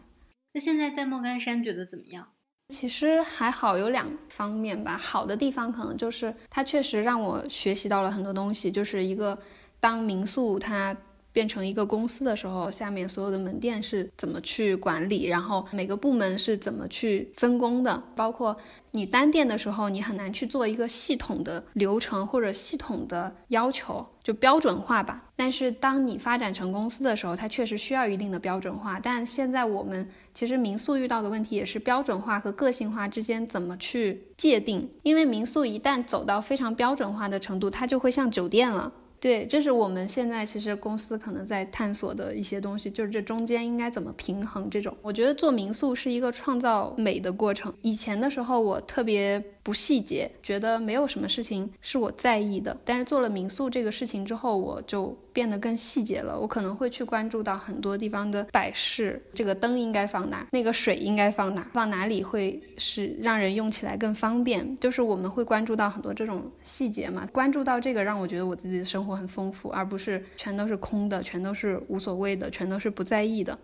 那现在在莫干山觉得怎么样？其实还好，有两方面吧。好的地方可能就是它确实让我学习到了很多东西，就是一个当民宿它变成一个公司的时候，下面所有的门店是怎么去管理，然后每个部门是怎么去分工的，包括你单店的时候，你很难去做一个系统的流程或者系统的要求，就标准化吧。但是当你发展成公司的时候，它确实需要一定的标准化。但现在我们其实民宿遇到的问题也是标准化和个性化之间怎么去界定，因为民宿一旦走到非常标准化的程度，它就会像酒店了。对，这是我们现在其实公司可能在探索的一些东西，就是这中间应该怎么平衡这种。我觉得做民宿是一个创造美的过程。以前的时候，我特别。不细节，觉得没有什么事情是我在意的。但是做了民宿这个事情之后，我就变得更细节了。我可能会去关注到很多地方的摆饰，这个灯应该放哪，那个水应该放哪，放哪里会是让人用起来更方便。就是我们会关注到很多这种细节嘛。关注到这个，让我觉得我自己的生活很丰富，而不是全都是空的，全都是无所谓的，全都是不在意的。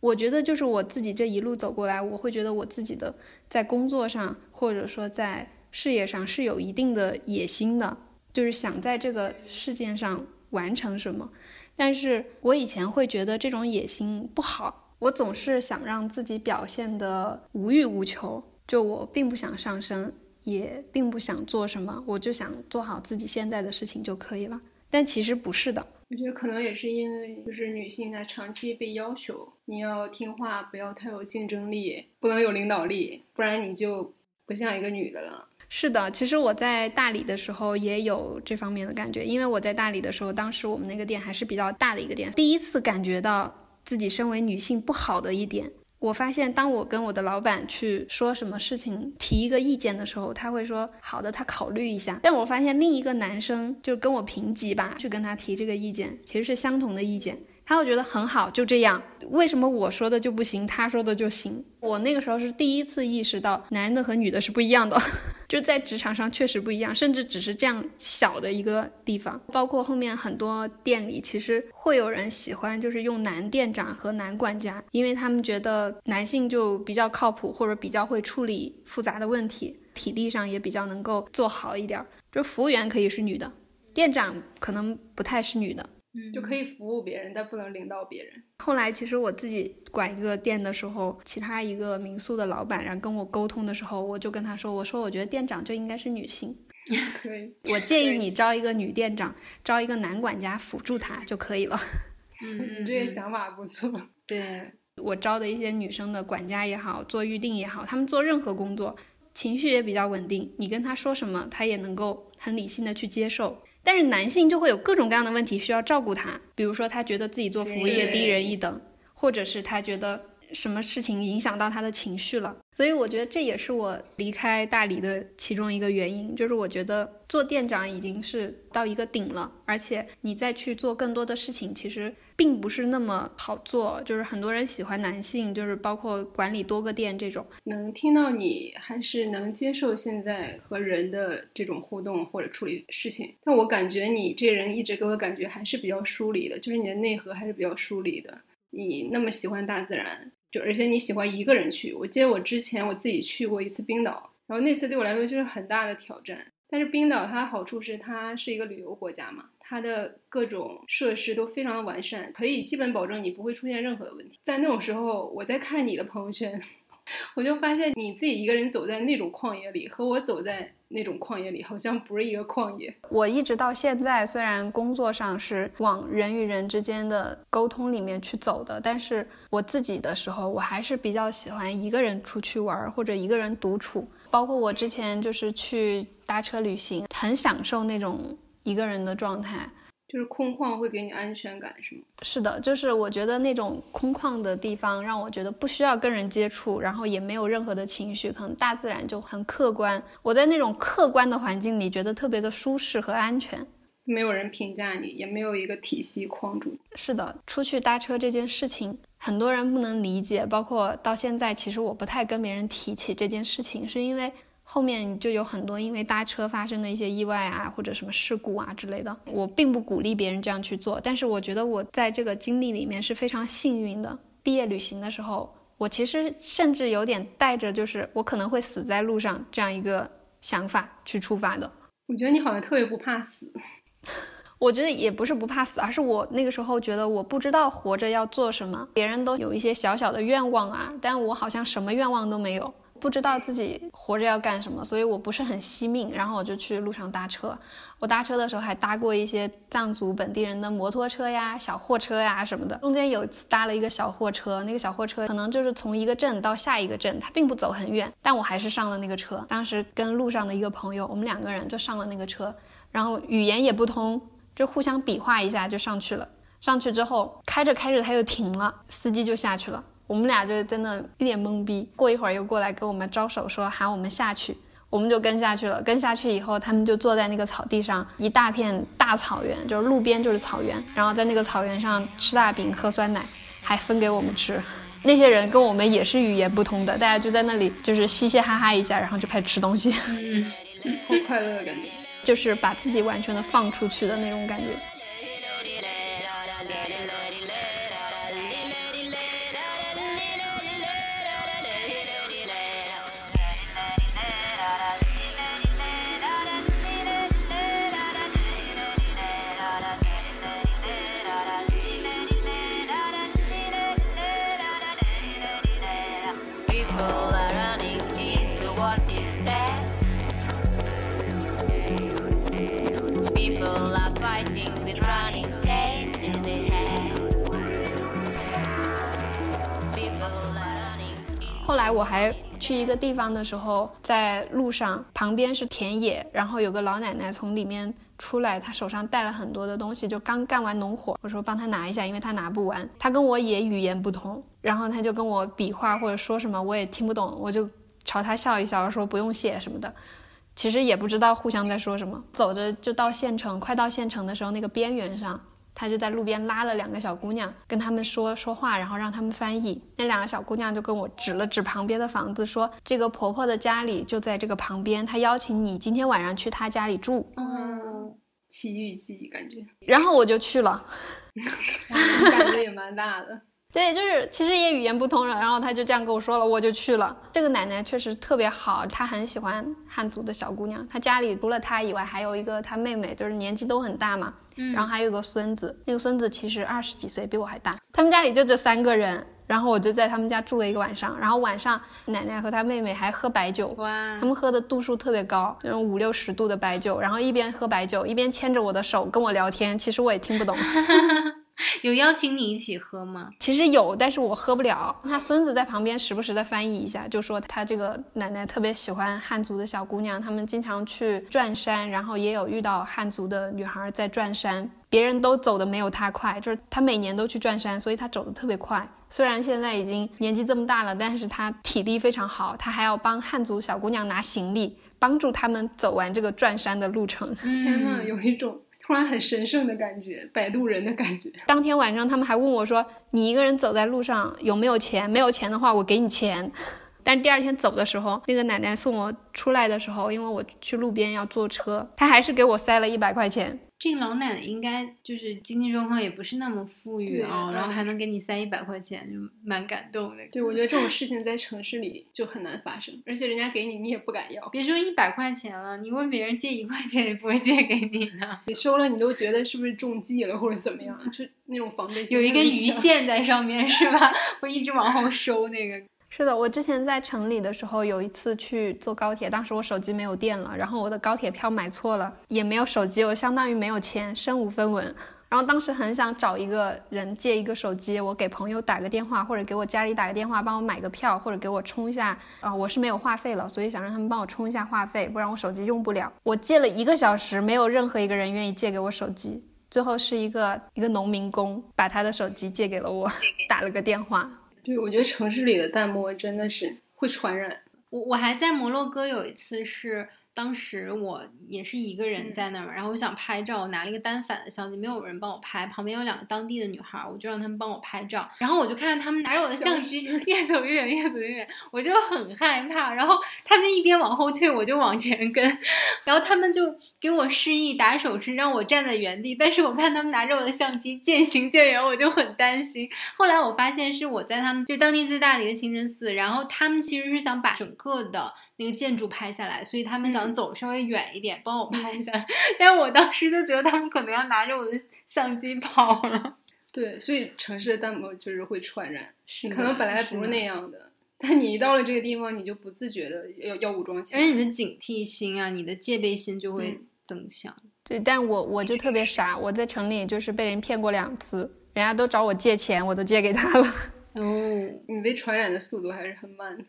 我觉得就是我自己这一路走过来，我会觉得我自己的在工作上，或者说在事业上是有一定的野心的，就是想在这个事件上完成什么。但是我以前会觉得这种野心不好，我总是想让自己表现的无欲无求，就我并不想上升，也并不想做什么，我就想做好自己现在的事情就可以了。但其实不是的。我觉得可能也是因为，就是女性在长期被要求，你要听话，不要太有竞争力，不能有领导力，不然你就不像一个女的了。是的，其实我在大理的时候也有这方面的感觉，因为我在大理的时候，当时我们那个店还是比较大的一个店，第一次感觉到自己身为女性不好的一点。我发现，当我跟我的老板去说什么事情、提一个意见的时候，他会说好的，他考虑一下。但我发现另一个男生就跟我平级吧，去跟他提这个意见，其实是相同的意见。他会觉得很好，就这样。为什么我说的就不行，他说的就行？我那个时候是第一次意识到，男的和女的是不一样的，就在职场上确实不一样，甚至只是这样小的一个地方。包括后面很多店里，其实会有人喜欢，就是用男店长和男管家，因为他们觉得男性就比较靠谱，或者比较会处理复杂的问题，体力上也比较能够做好一点。就服务员可以是女的，店长可能不太是女的。就可以服务别人，但不能领导别人。后来其实我自己管一个店的时候，其他一个民宿的老板，然后跟我沟通的时候，我就跟他说：“我说我觉得店长就应该是女性，可以。我建议你招一个女店长，招一个男管家辅助他就可以了。”嗯，这个想法不错。对我招的一些女生的管家也好，做预定也好，他们做任何工作，情绪也比较稳定。你跟他说什么，他也能够很理性的去接受。但是男性就会有各种各样的问题需要照顾他，比如说他觉得自己做服务业低人一等，或者是他觉得什么事情影响到他的情绪了。所以我觉得这也是我离开大理的其中一个原因，就是我觉得做店长已经是到一个顶了，而且你再去做更多的事情，其实并不是那么好做。就是很多人喜欢男性，就是包括管理多个店这种。能听到你还是能接受现在和人的这种互动或者处理事情，但我感觉你这人一直给我感觉还是比较疏离的，就是你的内核还是比较疏离的。你那么喜欢大自然。就而且你喜欢一个人去，我记得我之前我自己去过一次冰岛，然后那次对我来说就是很大的挑战。但是冰岛它好处是它是一个旅游国家嘛，它的各种设施都非常的完善，可以基本保证你不会出现任何的问题。在那种时候，我在看你的朋友圈。我就发现你自己一个人走在那种旷野里，和我走在那种旷野里，好像不是一个旷野。我一直到现在，虽然工作上是往人与人之间的沟通里面去走的，但是我自己的时候，我还是比较喜欢一个人出去玩，或者一个人独处。包括我之前就是去搭车旅行，很享受那种一个人的状态。就是空旷会给你安全感，是吗？是的，就是我觉得那种空旷的地方让我觉得不需要跟人接触，然后也没有任何的情绪，可能大自然就很客观。我在那种客观的环境里觉得特别的舒适和安全，没有人评价你，也没有一个体系框住。是的，出去搭车这件事情，很多人不能理解，包括到现在，其实我不太跟别人提起这件事情，是因为。后面就有很多因为搭车发生的一些意外啊，或者什么事故啊之类的。我并不鼓励别人这样去做，但是我觉得我在这个经历里面是非常幸运的。毕业旅行的时候，我其实甚至有点带着就是我可能会死在路上这样一个想法去出发的。我觉得你好像特别不怕死。我觉得也不是不怕死，而是我那个时候觉得我不知道活着要做什么。别人都有一些小小的愿望啊，但我好像什么愿望都没有，不知道自己活着要干什么，所以我不是很惜命。然后我就去路上搭车，我搭车的时候还搭过一些藏族本地人的摩托车呀、小货车呀什么的。中间有一次搭了一个小货车，那个小货车可能就是从一个镇到下一个镇，它并不走很远，但我还是上了那个车。当时跟路上的一个朋友，我们两个人就上了那个车，然后语言也不通。就互相比划一下就上去了，上去之后开着开着他就停了，司机就下去了，我们俩就在那一脸懵逼。过一会儿又过来跟我们招手说喊我们下去，我们就跟下去了。跟下去以后，他们就坐在那个草地上，一大片大草原，就是路边就是草原，然后在那个草原上吃大饼喝酸奶，还分给我们吃。那些人跟我们也是语言不通的，大家就在那里就是嘻嘻哈哈一下，然后就开始吃东西，嗯，好快乐的感觉。就是把自己完全的放出去的那种感觉。我还去一个地方的时候，在路上旁边是田野，然后有个老奶奶从里面出来，她手上带了很多的东西，就刚干完农活。我说帮她拿一下，因为她拿不完。她跟我也语言不通，然后她就跟我比划或者说什么，我也听不懂，我就朝她笑一笑，说不用谢什么的。其实也不知道互相在说什么。走着就到县城，快到县城的时候，那个边缘上。他就在路边拉了两个小姑娘，跟他们说说话，然后让他们翻译。那两个小姑娘就跟我指了指旁边的房子，说这个婆婆的家里就在这个旁边，她邀请你今天晚上去她家里住。嗯，奇遇记感觉。然后我就去了，胆子也蛮大的。对，就是其实也语言不通了，然后他就这样跟我说了，我就去了。这个奶奶确实特别好，她很喜欢汉族的小姑娘。她家里除了她以外，还有一个她妹妹，就是年纪都很大嘛。嗯然后还有个孙子，那个孙子其实二十几岁，比我还大。他们家里就这三个人，然后我就在他们家住了一个晚上。然后晚上奶奶和她妹妹还喝白酒，哇，他们喝的度数特别高，那种五六十度的白酒。然后一边喝白酒，一边牵着我的手跟我聊天，其实我也听不懂。有邀请你一起喝吗？其实有，但是我喝不了。他孙子在旁边时不时的翻译一下，就说他这个奶奶特别喜欢汉族的小姑娘，他们经常去转山，然后也有遇到汉族的女孩在转山，别人都走的没有他快，就是他每年都去转山，所以他走的特别快。虽然现在已经年纪这么大了，但是他体力非常好，他还要帮汉族小姑娘拿行李，帮助他们走完这个转山的路程。天呐，有一种。突然很神圣的感觉，摆渡人的感觉。当天晚上，他们还问我说：“你一个人走在路上有没有钱？没有钱的话，我给你钱。”但第二天走的时候，那个奶奶送我出来的时候，因为我去路边要坐车，她还是给我塞了一百块钱。这个老奶奶应该就是经济状况也不是那么富裕啊，然后还能给你塞一百块钱，就蛮感动的。对，我觉得这种事情在城市里就很难发生，而且人家给你，你也不敢要。别说一百块钱了，你问别人借一块钱也不会借给你的。你收了，你都觉得是不是中计了或者怎么样？就那种防备心有一根鱼线在上面是吧？会一直往后收那个。是的，我之前在城里的时候，有一次去坐高铁，当时我手机没有电了，然后我的高铁票买错了，也没有手机，我相当于没有钱，身无分文。然后当时很想找一个人借一个手机，我给朋友打个电话，或者给我家里打个电话，帮我买个票，或者给我充一下。啊，我是没有话费了，所以想让他们帮我充一下话费，不然我手机用不了。我借了一个小时，没有任何一个人愿意借给我手机。最后是一个一个农民工把他的手机借给了我，打了个电话。对，我觉得城市里的淡漠真的是会传染。我我还在摩洛哥有一次是。当时我也是一个人在那儿，然后我想拍照，我拿了一个单反的相机，没有人帮我拍。旁边有两个当地的女孩，我就让他们帮我拍照。然后我就看着他们拿着我的相机越走越远，越走越远，我就很害怕。然后他们一边往后退，我就往前跟。然后他们就给我示意打手势，让我站在原地。但是我看他们拿着我的相机渐行渐远，我就很担心。后来我发现是我在他们就当地最大的一个清真寺，然后他们其实是想把整个的。那个建筑拍下来，所以他们想嗯走稍微远一点帮我拍一下来。但我当时就觉得他们可能要拿着我的相机跑了。对，所以城市的淡漠就是会传染，可能本来不是那样的，但你一到了这个地方，你就不自觉的要要武装起来。而且你的警惕心啊，你的戒备心就会嗯增强。对，但我我就特别傻，我在城里就是被人骗过两次，人家都找我借钱，我都借给他了。哦，你被传染的速度还是很慢的。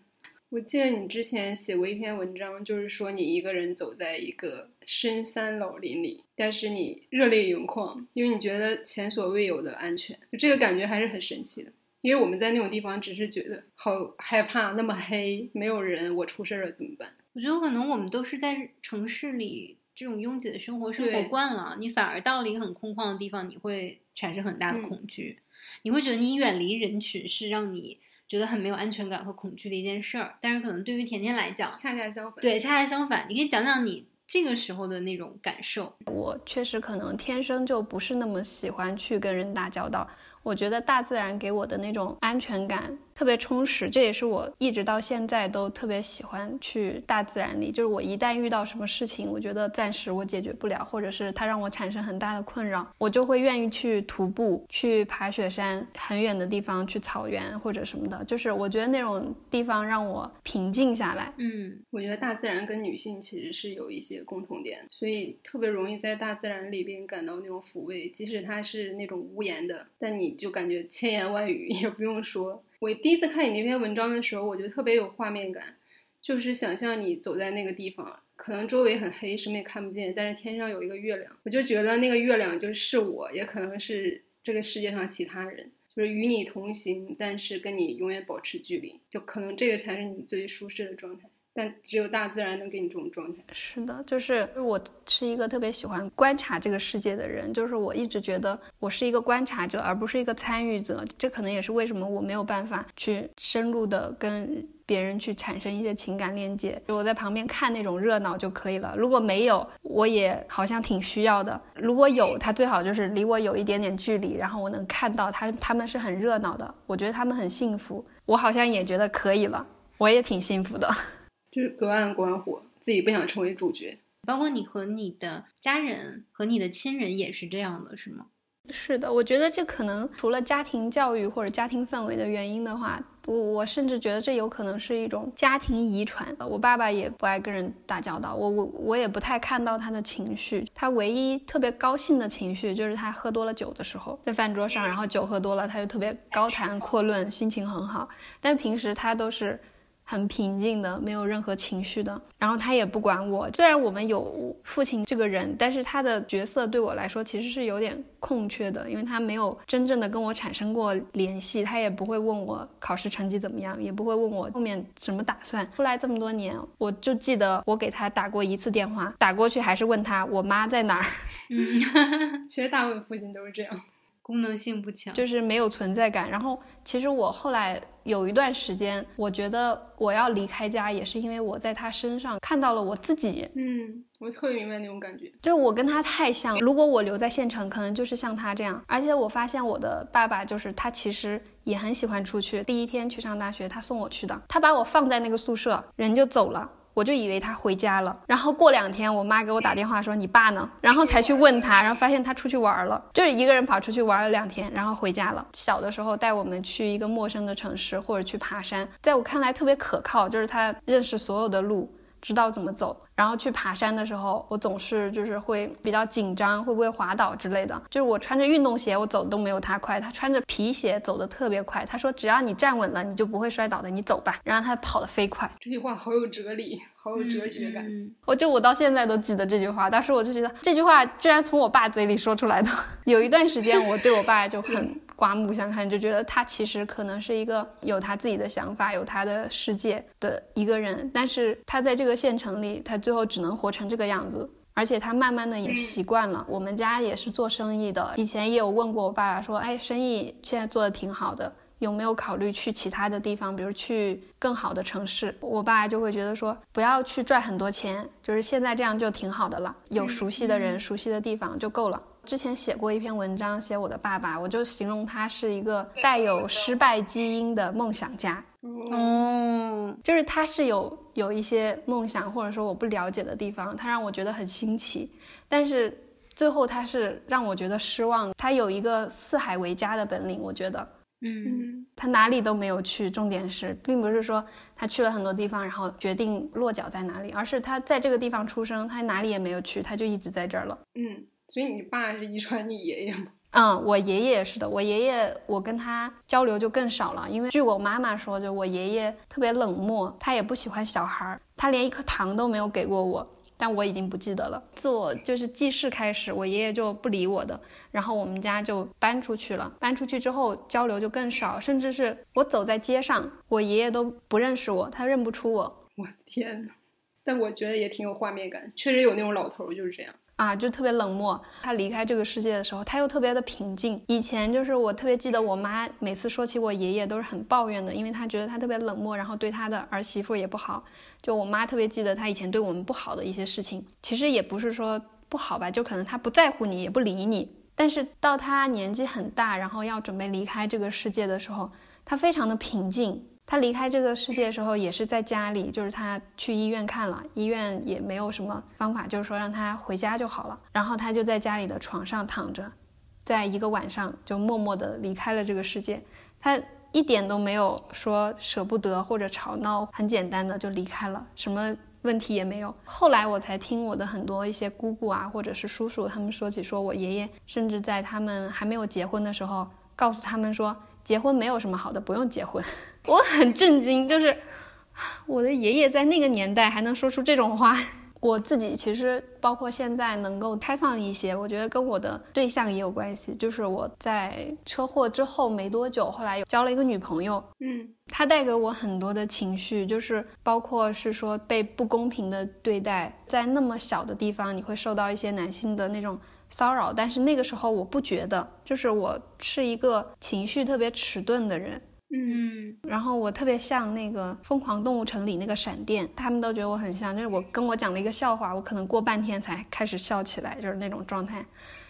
我记得你之前写过一篇文章，就是说你一个人走在一个深山老林里，但是你热泪盈眶，因为你觉得前所未有的安全，就这个感觉还是很神奇的。因为我们在那种地方只是觉得好害怕，那么黑，没有人，我出事儿了怎么办？我觉得可能我们都是在城市里这种拥挤的生活生活惯了，你反而到了一个很空旷的地方，你会产生很大的嗯恐惧，你会觉得你远离人群是让你觉得很没有安全感和恐惧的一件事儿。但是可能对于甜甜来讲，恰恰相反，对，恰恰相反，你可以讲讲你这个时候的那种感受。我确实可能天生就不是那么喜欢去跟人打交道。我觉得大自然给我的那种安全感特别充实，这也是我一直到现在都特别喜欢去大自然里。就是我一旦遇到什么事情，我觉得暂时我解决不了，或者是它让我产生很大的困扰，我就会愿意去徒步、去爬雪山，很远的地方去草原或者什么的。就是我觉得那种地方让我平静下来。嗯，我觉得大自然跟女性其实是有一些共同点，所以特别容易在大自然里边感到那种抚慰，即使它是那种无言的，但你就感觉千言万语 也不用说。我第一次看你那篇文章的时候，我觉得特别有画面感，就是想象你走在那个地方，可能周围很黑，什么也看不见，但是天上有一个月亮，我就觉得那个月亮就是我，也可能是这个世界上其他人。就是与你同行，但是跟你永远保持距离，就可能这个才是你最舒适的状态。但只有大自然能给你这种状态。是的，就是我是一个特别喜欢观察这个世界的人，就是我一直觉得我是一个观察者，而不是一个参与者。这可能也是为什么我没有办法去深入的跟别人去产生一些情感链接。就我在旁边看那种热闹就可以了，如果没有，我也好像挺需要的。如果有，他最好就是离我有一点点距离，然后我能看到他他们是很热闹的，我觉得他们很幸福，我好像也觉得可以了，我也挺幸福的。就是隔岸观火，自己不想成为主角。包括你和你的家人和你的亲人也是这样的，是吗？是的，我觉得这可能除了家庭教育或者家庭氛围的原因的话，我我甚至觉得这有可能是一种家庭遗传。我爸爸也不爱跟人打交道，我我我也不太看到他的情绪。他唯一特别高兴的情绪就是他喝多了酒的时候，在饭桌上，然后酒喝多了，他就特别高谈阔论，心情很好。但平时他都是。很平静的，没有任何情绪的，然后他也不管我。虽然我们有父亲这个人，但是他的角色对我来说其实是有点空缺的，因为他没有真正的跟我产生过联系，他也不会问我考试成绩怎么样，也不会问我后面什么打算。出来这么多年，我就记得我给他打过一次电话，打过去还是问他我妈在哪儿，嗯，其实大部分父亲都是这样。功能性不强，就是没有存在感。然后其实我后来有一段时间，我觉得我要离开家，也是因为我在他身上看到了我自己。嗯，我特别明白那种感觉。就是我跟他太像，如果我留在县城，可能就是像他这样。而且我发现我的爸爸就是他，其实也很喜欢出去。第一天去上大学，他送我去的，他把我放在那个宿舍，人就走了。我就以为他回家了，然后过两天我妈给我打电话说你爸呢，然后才去问他，然后发现他出去玩了，就是一个人跑出去玩了两天，然后回家了。小的时候带我们去一个陌生的城市或者去爬山，在我看来特别可靠，就是他认识所有的路，知道怎么走。然后去爬山的时候，我总是就是会比较紧张，会不会滑倒之类的。就是我穿着运动鞋，我走的都没有他快，他穿着皮鞋走的特别快。他说只要你站稳了，你就不会摔倒的，你走吧。然后他跑得飞快。这句话好有哲理，好有哲学感。嗯我就我到现在都记得这句话，当时我就觉得这句话居然从我爸嘴里说出来的。有一段时间，我对我爸就很刮目相看，就觉得他其实可能是一个有他自己的想法、有他的世界的一个人，但是他在这个县城里，他最后只能活成这个样子。而且他慢慢的也习惯了。我们家也是做生意的，以前也有问过我爸爸说，哎，生意现在做的挺好的。有没有考虑去其他的地方，比如去更好的城市？我爸就会觉得说，不要去赚很多钱，就是现在这样就挺好的了，有熟悉的人、熟悉的地方就够了。之前写过一篇文章，写我的爸爸，我就形容他是一个带有失败基因的梦想家。嗯，就是他是有有一些梦想，或者说我不了解的地方，他让我觉得很新奇。但是最后他是让我觉得失望。他有一个四海为家的本领，我觉得，嗯他哪里都没有去。重点是，并不是说他去了很多地方，然后决定落脚在哪里，而是他在这个地方出生，他哪里也没有去，他就一直在这儿了。嗯，所以你爸是遗传你爷爷吗？嗯，我爷爷也是的。我爷爷，我跟他交流就更少了，因为据我妈妈说，就我爷爷特别冷漠，他也不喜欢小孩儿，他连一颗糖都没有给过我。但我已经不记得了。自我就是记事开始，我爷爷就不理我的，然后我们家就搬出去了。搬出去之后交流就更少，甚至是我走在街上，我爷爷都不认识我，他认不出我我天呐，但我觉得也挺有画面感，确实有那种老头儿就是这样。啊，就特别冷漠。他离开这个世界的时候，他又特别的平静。以前就是我特别记得我妈每次说起我爷爷都是很抱怨的，因为她觉得他特别冷漠，然后对他的儿媳妇也不好。就我妈特别记得他以前对我们不好的一些事情，其实也不是说不好吧，就可能他不在乎你，也不理你。但是到他年纪很大，然后要准备离开这个世界的时候，他非常的平静。他离开这个世界的时候，也是在家里，就是他去医院看了，医院也没有什么方法，就是说让他回家就好了。然后他就在家里的床上躺着，在一个晚上就默默地离开了这个世界。他一点都没有说舍不得或者吵闹，很简单的就离开了，什么问题也没有。后来我才听我的很多一些姑姑啊，或者是叔叔他们说起，说我爷爷甚至在他们还没有结婚的时候，告诉他们说结婚没有什么好的，不用结婚。我很震惊，就是我的爷爷在那个年代还能说出这种话。我自己其实包括现在能够开放一些，我觉得跟我的对象也有关系。就是我在车祸之后没多久，后来有交了一个女朋友，嗯她带给我很多的情绪，就是包括是说被不公平的对待，在那么小的地方你会受到一些男性的那种骚扰，但是那个时候我不觉得，就是我是一个情绪特别迟钝的人。嗯嗯然后我特别像那个《疯狂动物城》里那个闪电，他们都觉得我很像。就是我跟我讲了一个笑话，我可能过半天才开始笑起来，就是那种状态。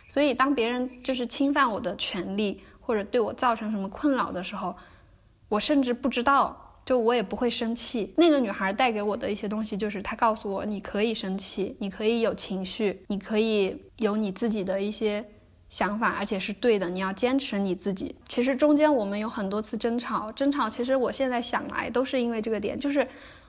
所以当别人就是侵犯我的权利或者对我造成什么困扰的时候，我甚至不知道，就我也不会生气。那个女孩带给我的一些东西，就是她告诉我，你可以生气，你可以有情绪，你可以有你自己的一些。想法，而且是对的，你要坚持你自己。其实中间我们有很多次争吵，争吵其实我现在想来都是因为这个点，就是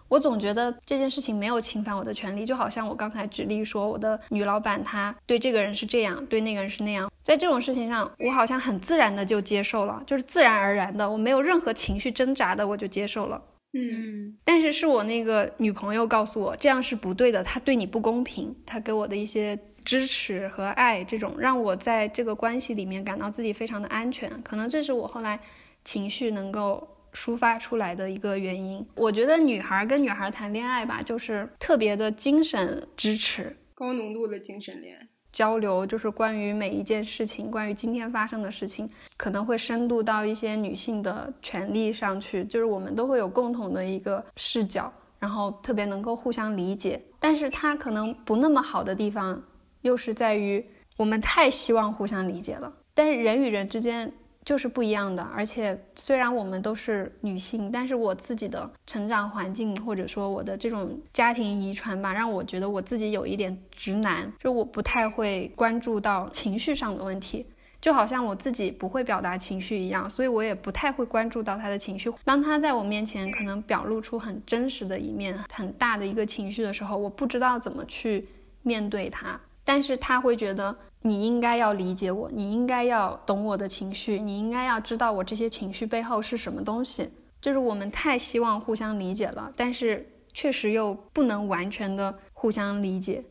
我总觉得这件事情没有侵犯我的权利，就好像我刚才举例说，我的女老板她对这个人是这样，对那个人是那样，在这种事情上，我好像很自然的就接受了，就是自然而然的，我没有任何情绪挣扎的，我就接受了。嗯嗯但是是我那个女朋友告诉我这样是不对的，她对你不公平，她给我的一些支持和爱，这种让我在这个关系里面感到自己非常的安全，可能这是我后来情绪能够抒发出来的一个原因。我觉得女孩跟女孩谈恋爱吧，就是特别的精神支持。高浓度的精神恋爱。交流就是关于每一件事情，关于今天发生的事情，可能会深度到一些女性的权利上去，就是我们都会有共同的一个视角，然后特别能够互相理解。但是它可能不那么好的地方，又是在于我们太希望互相理解了，但是人与人之间就是不一样的。而且虽然我们都是女性，但是我自己的成长环境或者说我的这种家庭遗传吧，让我觉得我自己有一点直男，就我不太会关注到情绪上的问题。就好像我自己不会表达情绪一样，所以我也不太会关注到他的情绪。当他在我面前可能表露出很真实的一面、很大的一个情绪的时候，我不知道怎么去面对他。但是他会觉得你应该要理解我，你应该要懂我的情绪，你应该要知道我这些情绪背后是什么东西。就是我们太希望互相理解了，但是确实又不能完全的互相理解。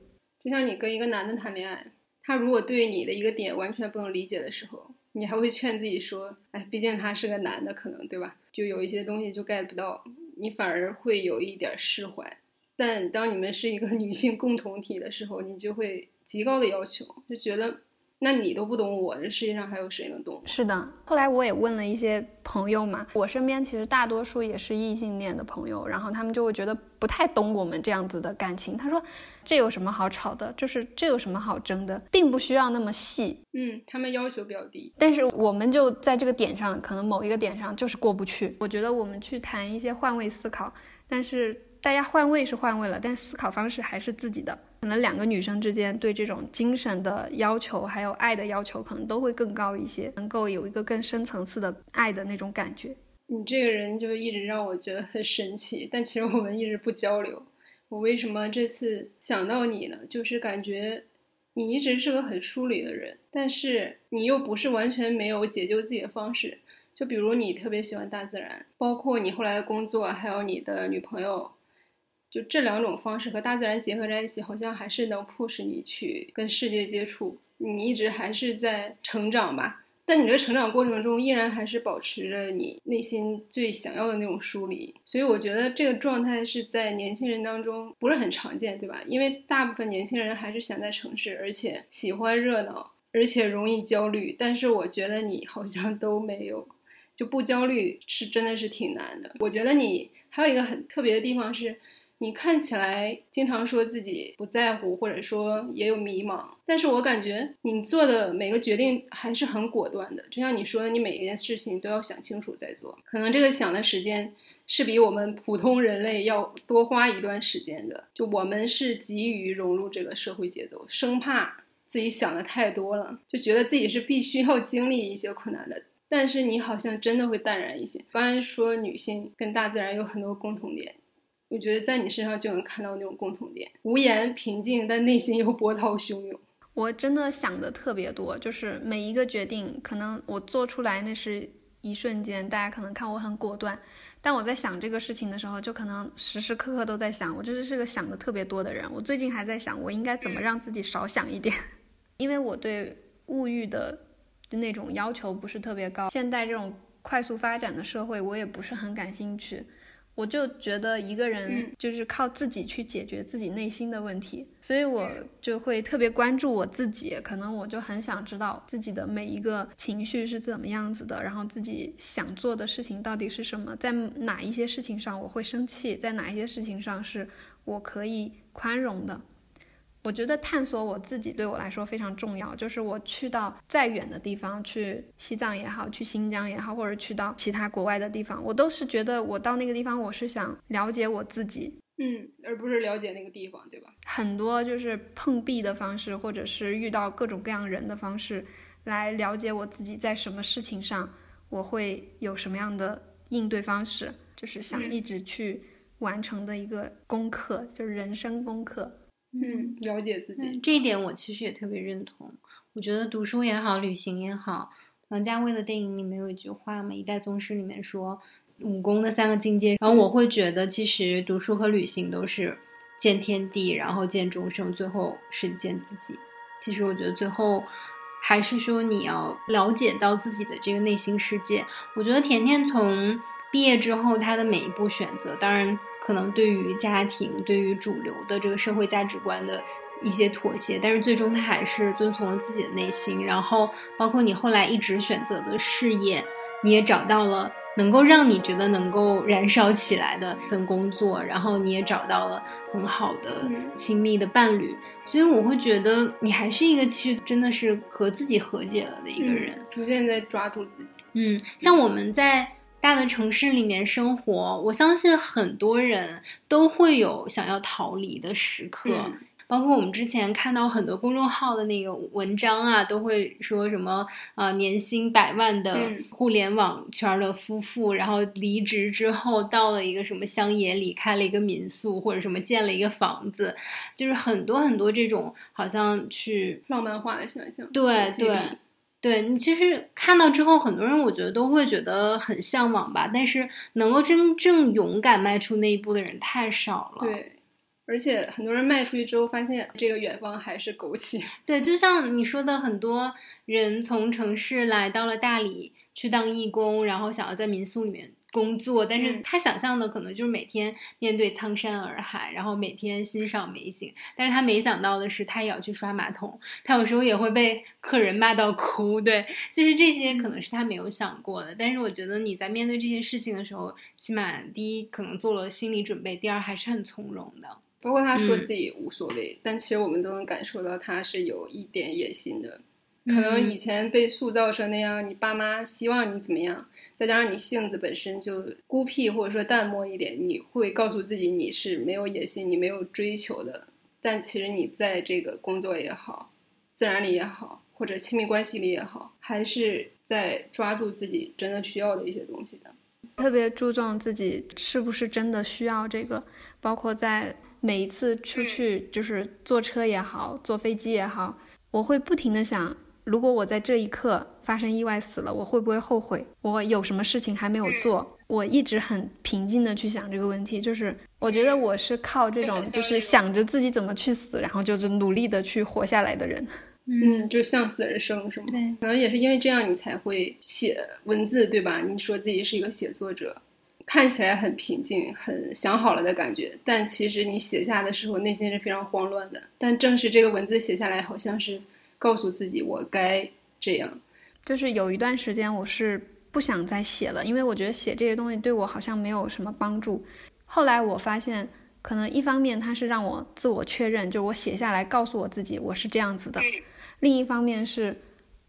就像你跟一个男的谈恋爱，他如果对你的一个点完全不能理解的时候，你还会劝自己说：“哎，毕竟他是个男的，可能对吧？就有一些东西就 get 不到，你反而会有一点释怀。但当你们是一个女性共同体的时候，你就会极高的要求，就觉得那你都不懂我，这世界上还有谁能懂我？是的，后来我也问了一些朋友嘛，我身边其实大多数也是异性恋的朋友，然后他们就会觉得不太懂我们这样子的感情。他说这有什么好吵的？就是这有什么好争的，并不需要那么细。嗯，他们要求比较低。但是我们就在这个点上，可能某一个点上就是过不去。我觉得我们去谈一些换位思考，但是大家换位是换位了，但思考方式还是自己的。可能两个女生之间对这种精神的要求，还有爱的要求，可能都会更高一些，能够有一个更深层次的爱的那种感觉。你这个人就一直让我觉得很神奇，但其实我们一直不交流。我为什么这次想到你呢？就是感觉你一直是个很疏离的人，但是你又不是完全没有解救自己的方式。就比如你特别喜欢大自然，包括你后来的工作，还有你的女朋友，就这两种方式和大自然结合在一起，好像还是能迫使你去跟世界接触。你一直还是在成长吧。但你这成长过程中，依然还是保持着你内心最想要的那种疏离，所以我觉得这个状态是在年轻人当中不是很常见，对吧？因为大部分年轻人还是想在城市，而且喜欢热闹，而且容易焦虑。但是我觉得你好像都没有，就不焦虑是真的是挺难的。我觉得你还有一个很特别的地方是。你看起来经常说自己不在乎，或者说也有迷茫，但是我感觉你做的每个决定还是很果断的。就像你说的，你每一件事情都要想清楚再做，可能这个想的时间是比我们普通人类要多花一段时间的。就我们是急于融入这个社会节奏，生怕自己想的太多了，就觉得自己是必须要经历一些困难的。但是你好像真的会淡然一些。刚才说女性跟大自然有很多共同点。我觉得在你身上就能看到那种共同点，无言平静，但内心又波涛汹涌。我真的想的特别多，就是每一个决定，可能我做出来那是一瞬间，大家可能看我很果断，但我在想这个事情的时候，就可能时时刻刻都在想。我就是是个想的特别多的人。我最近还在想，我应该怎么让自己少想一点，因为我对物欲的那种要求不是特别高。现在这种快速发展的社会，我也不是很感兴趣。我就觉得一个人就是靠自己去解决自己内心的问题，所以我就会特别关注我自己。可能我就很想知道自己的每一个情绪是怎么样子的，然后自己想做的事情到底是什么，在哪一些事情上我会生气，在哪一些事情上是我可以宽容的。我觉得探索我自己对我来说非常重要。就是我去到再远的地方，去西藏也好，去新疆也好，或者去到其他国外的地方，我都是觉得我到那个地方，我是想了解我自己，嗯，而不是了解那个地方，对吧？很多就是碰壁的方式，或者是遇到各种各样人的方式，来了解我自己在什么事情上我会有什么样的应对方式，就是想一直去完成的一个功课，就是人生功课。嗯，了解自己这一点我其实也特别认同。我觉得读书也好，旅行也好，王家卫的电影里面有一句话嘛，《一代宗师》里面说武功的三个境界。然后我会觉得，其实读书和旅行都是见天地，然后见众生，最后是见自己。其实我觉得最后还是说你要了解到自己的这个内心世界。我觉得甜甜从毕业之后，他的每一步选择，当然。可能对于家庭、对于主流的这个社会价值观的一些妥协，但是最终他还是遵从了自己的内心。然后，包括你后来一直选择的事业，你也找到了能够让你觉得能够燃烧起来的一份工作，然后你也找到了很好的亲密的伴侣。所以我会觉得你还是一个其实真的是和自己和解了的一个人，逐渐在抓住自己。嗯，像我们在。大的城市里面生活，我相信很多人都会有想要逃离的时刻。包括我们之前看到很多公众号的那个文章啊，都会说什么啊，年薪百万的互联网圈的夫妇，然后离职之后到了一个什么乡野里开了一个民宿，或者什么建了一个房子，就是很多很多这种好像去浪漫化的想象。对对。对你其实看到之后，很多人我觉得都会觉得很向往吧，但是能够真正勇敢迈出那一步的人太少了。对，而且很多人迈出去之后，发现这个远方还是苟且。对，就像你说的，很多人从城市来到了大理去当义工，然后想要在民宿里面。工作，但是他想象的可能就是每天面对苍山洱海，然后每天欣赏美景。但是他没想到的是，他也要去刷马桶，他有时候也会被客人骂到哭。对，就是这些可能是他没有想过的。但是我觉得你在面对这些事情的时候，起码第一可能做了心理准备，第二还是很从容的。包括他说自己无所谓，但其实我们都能感受到他是有一点野心的。可能嗯以前被塑造成那样，你爸妈希望你怎么样，再加上你性子本身就孤僻或者说淡漠一点，你会告诉自己你是没有野心，你没有追求的。但其实你在这个工作也好，自然里也好，或者亲密关系里也好，还是在抓住自己真的需要的一些东西的。特别注重自己是不是真的需要这个，包括在每一次出去，就是坐车也好，坐飞机也好，我会不停的想，如果我在这一刻发生意外死了，我会不会后悔？我有什么事情还没有做？我一直很平静的去想这个问题，就是我觉得我是靠这种，就是想着自己怎么去死，然后就是努力的去活下来的人。嗯，嗯，就是向死而生，是吗？对，可能也是因为这样，你才会写文字，对吧？你说自己是一个写作者，看起来很平静、很想好了的感觉，但其实你写下的时候，内心是非常慌乱的。但正是这个文字写下来，好像是告诉自己我该这样。就是有一段时间我是不想再写了，因为我觉得写这些东西对我好像没有什么帮助。后来我发现，可能一方面它是让我自我确认，就是我写下来告诉我自己我是这样子的；另一方面是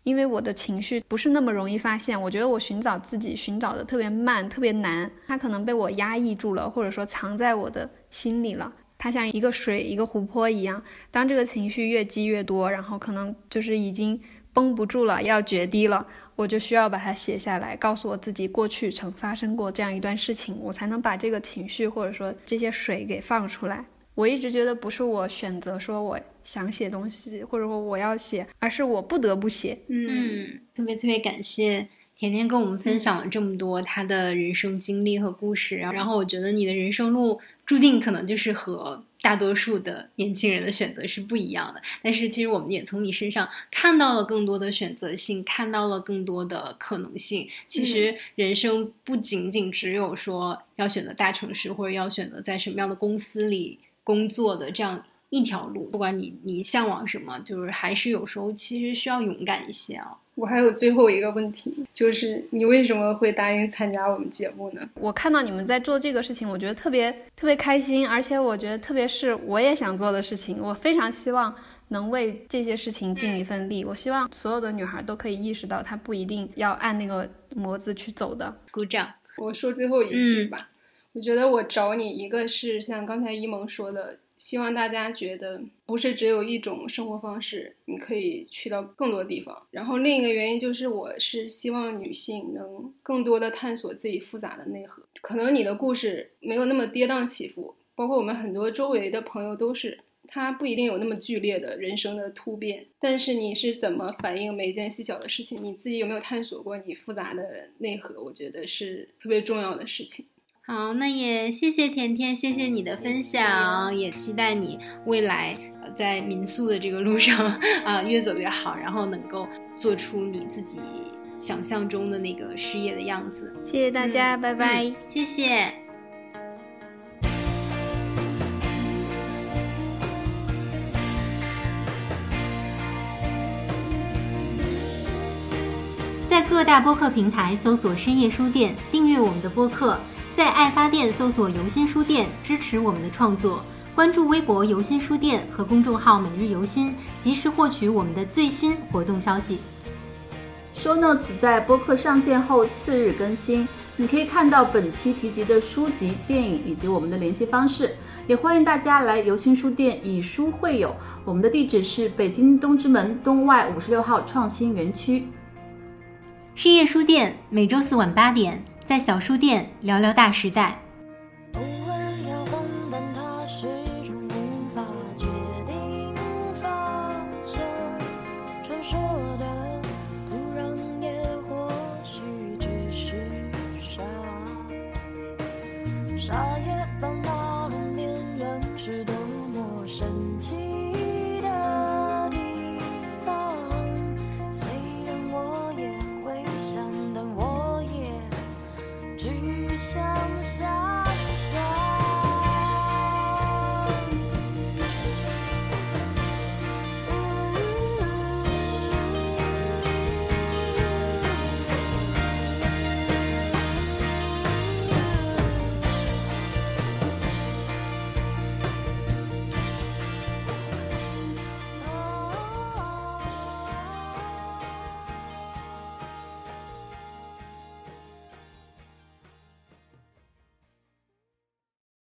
因为我的情绪不是那么容易发现，我觉得我寻找自己寻找的特别慢、特别难，它可能被我压抑住了，或者说藏在我的心里了。它像一个水、一个湖泊一样，当这个情绪越积越多，然后可能就是已经绷不住了，要决堤了，我就需要把它写下来，告诉我自己过去曾发生过这样一段事情，我才能把这个情绪或者说这些水给放出来。我一直觉得不是我选择说我想写东西，或者说我要写，而是我不得不写。嗯，特别特别感谢甜甜跟我们分享了这么多她的人生经历和故事，然后然后我觉得你的人生路注定可能就是和大多数的年轻人的选择是不一样的，但是其实我们也从你身上看到了更多的选择性，看到了更多的可能性。其实人生不仅仅只有说要选择大城市，或者要选择在什么样的公司里工作的这样。一条路，不管你你向往什么，就是还是有时候其实需要勇敢一些啊。我还有最后一个问题，就是你为什么会答应参加我们节目呢？我看到你们在做这个事情，我觉得特别特别开心，而且我觉得特别是我也想做的事情，我非常希望能为这些事情尽一份力。我希望所有的女孩都可以意识到，她不一定要按那个模子去走的。鼓掌。我说最后一句吧，我觉得我找你，一个是像刚才一萌说的。希望大家觉得不是只有一种生活方式，你可以去到更多地方。然后另一个原因就是，我是希望女性能更多的探索自己复杂的内核。可能你的故事没有那么跌宕起伏，包括我们很多周围的朋友都是，他不一定有那么剧烈的人生的突变。但是你是怎么反应每一件细小的事情？你自己有没有探索过你复杂的内核？我觉得是特别重要的事情。好，那也谢谢甜甜，谢谢你的分享，也期待你未来呃在民宿的这个路上啊、呃、越走越好，然后能够做出你自己想象中的那个事业的样子。谢谢大家，嗯、拜拜、嗯，谢谢。在各大播客平台搜索“深夜书店”，订阅我们的播客。在爱发电搜索“游心书店”，支持我们的创作。关注微博“游心书店”和公众号“每日游心”，及时获取我们的最新活动消息。Show Notes 在播客上线后次日更新，你可以看到本期提及的书籍、电影以及我们的联系方式。也欢迎大家来游心书店以书会友，我们的地址是北京东直门东外五十六号创新园区。深夜书店每周四晚八点。在小书店聊聊大时代。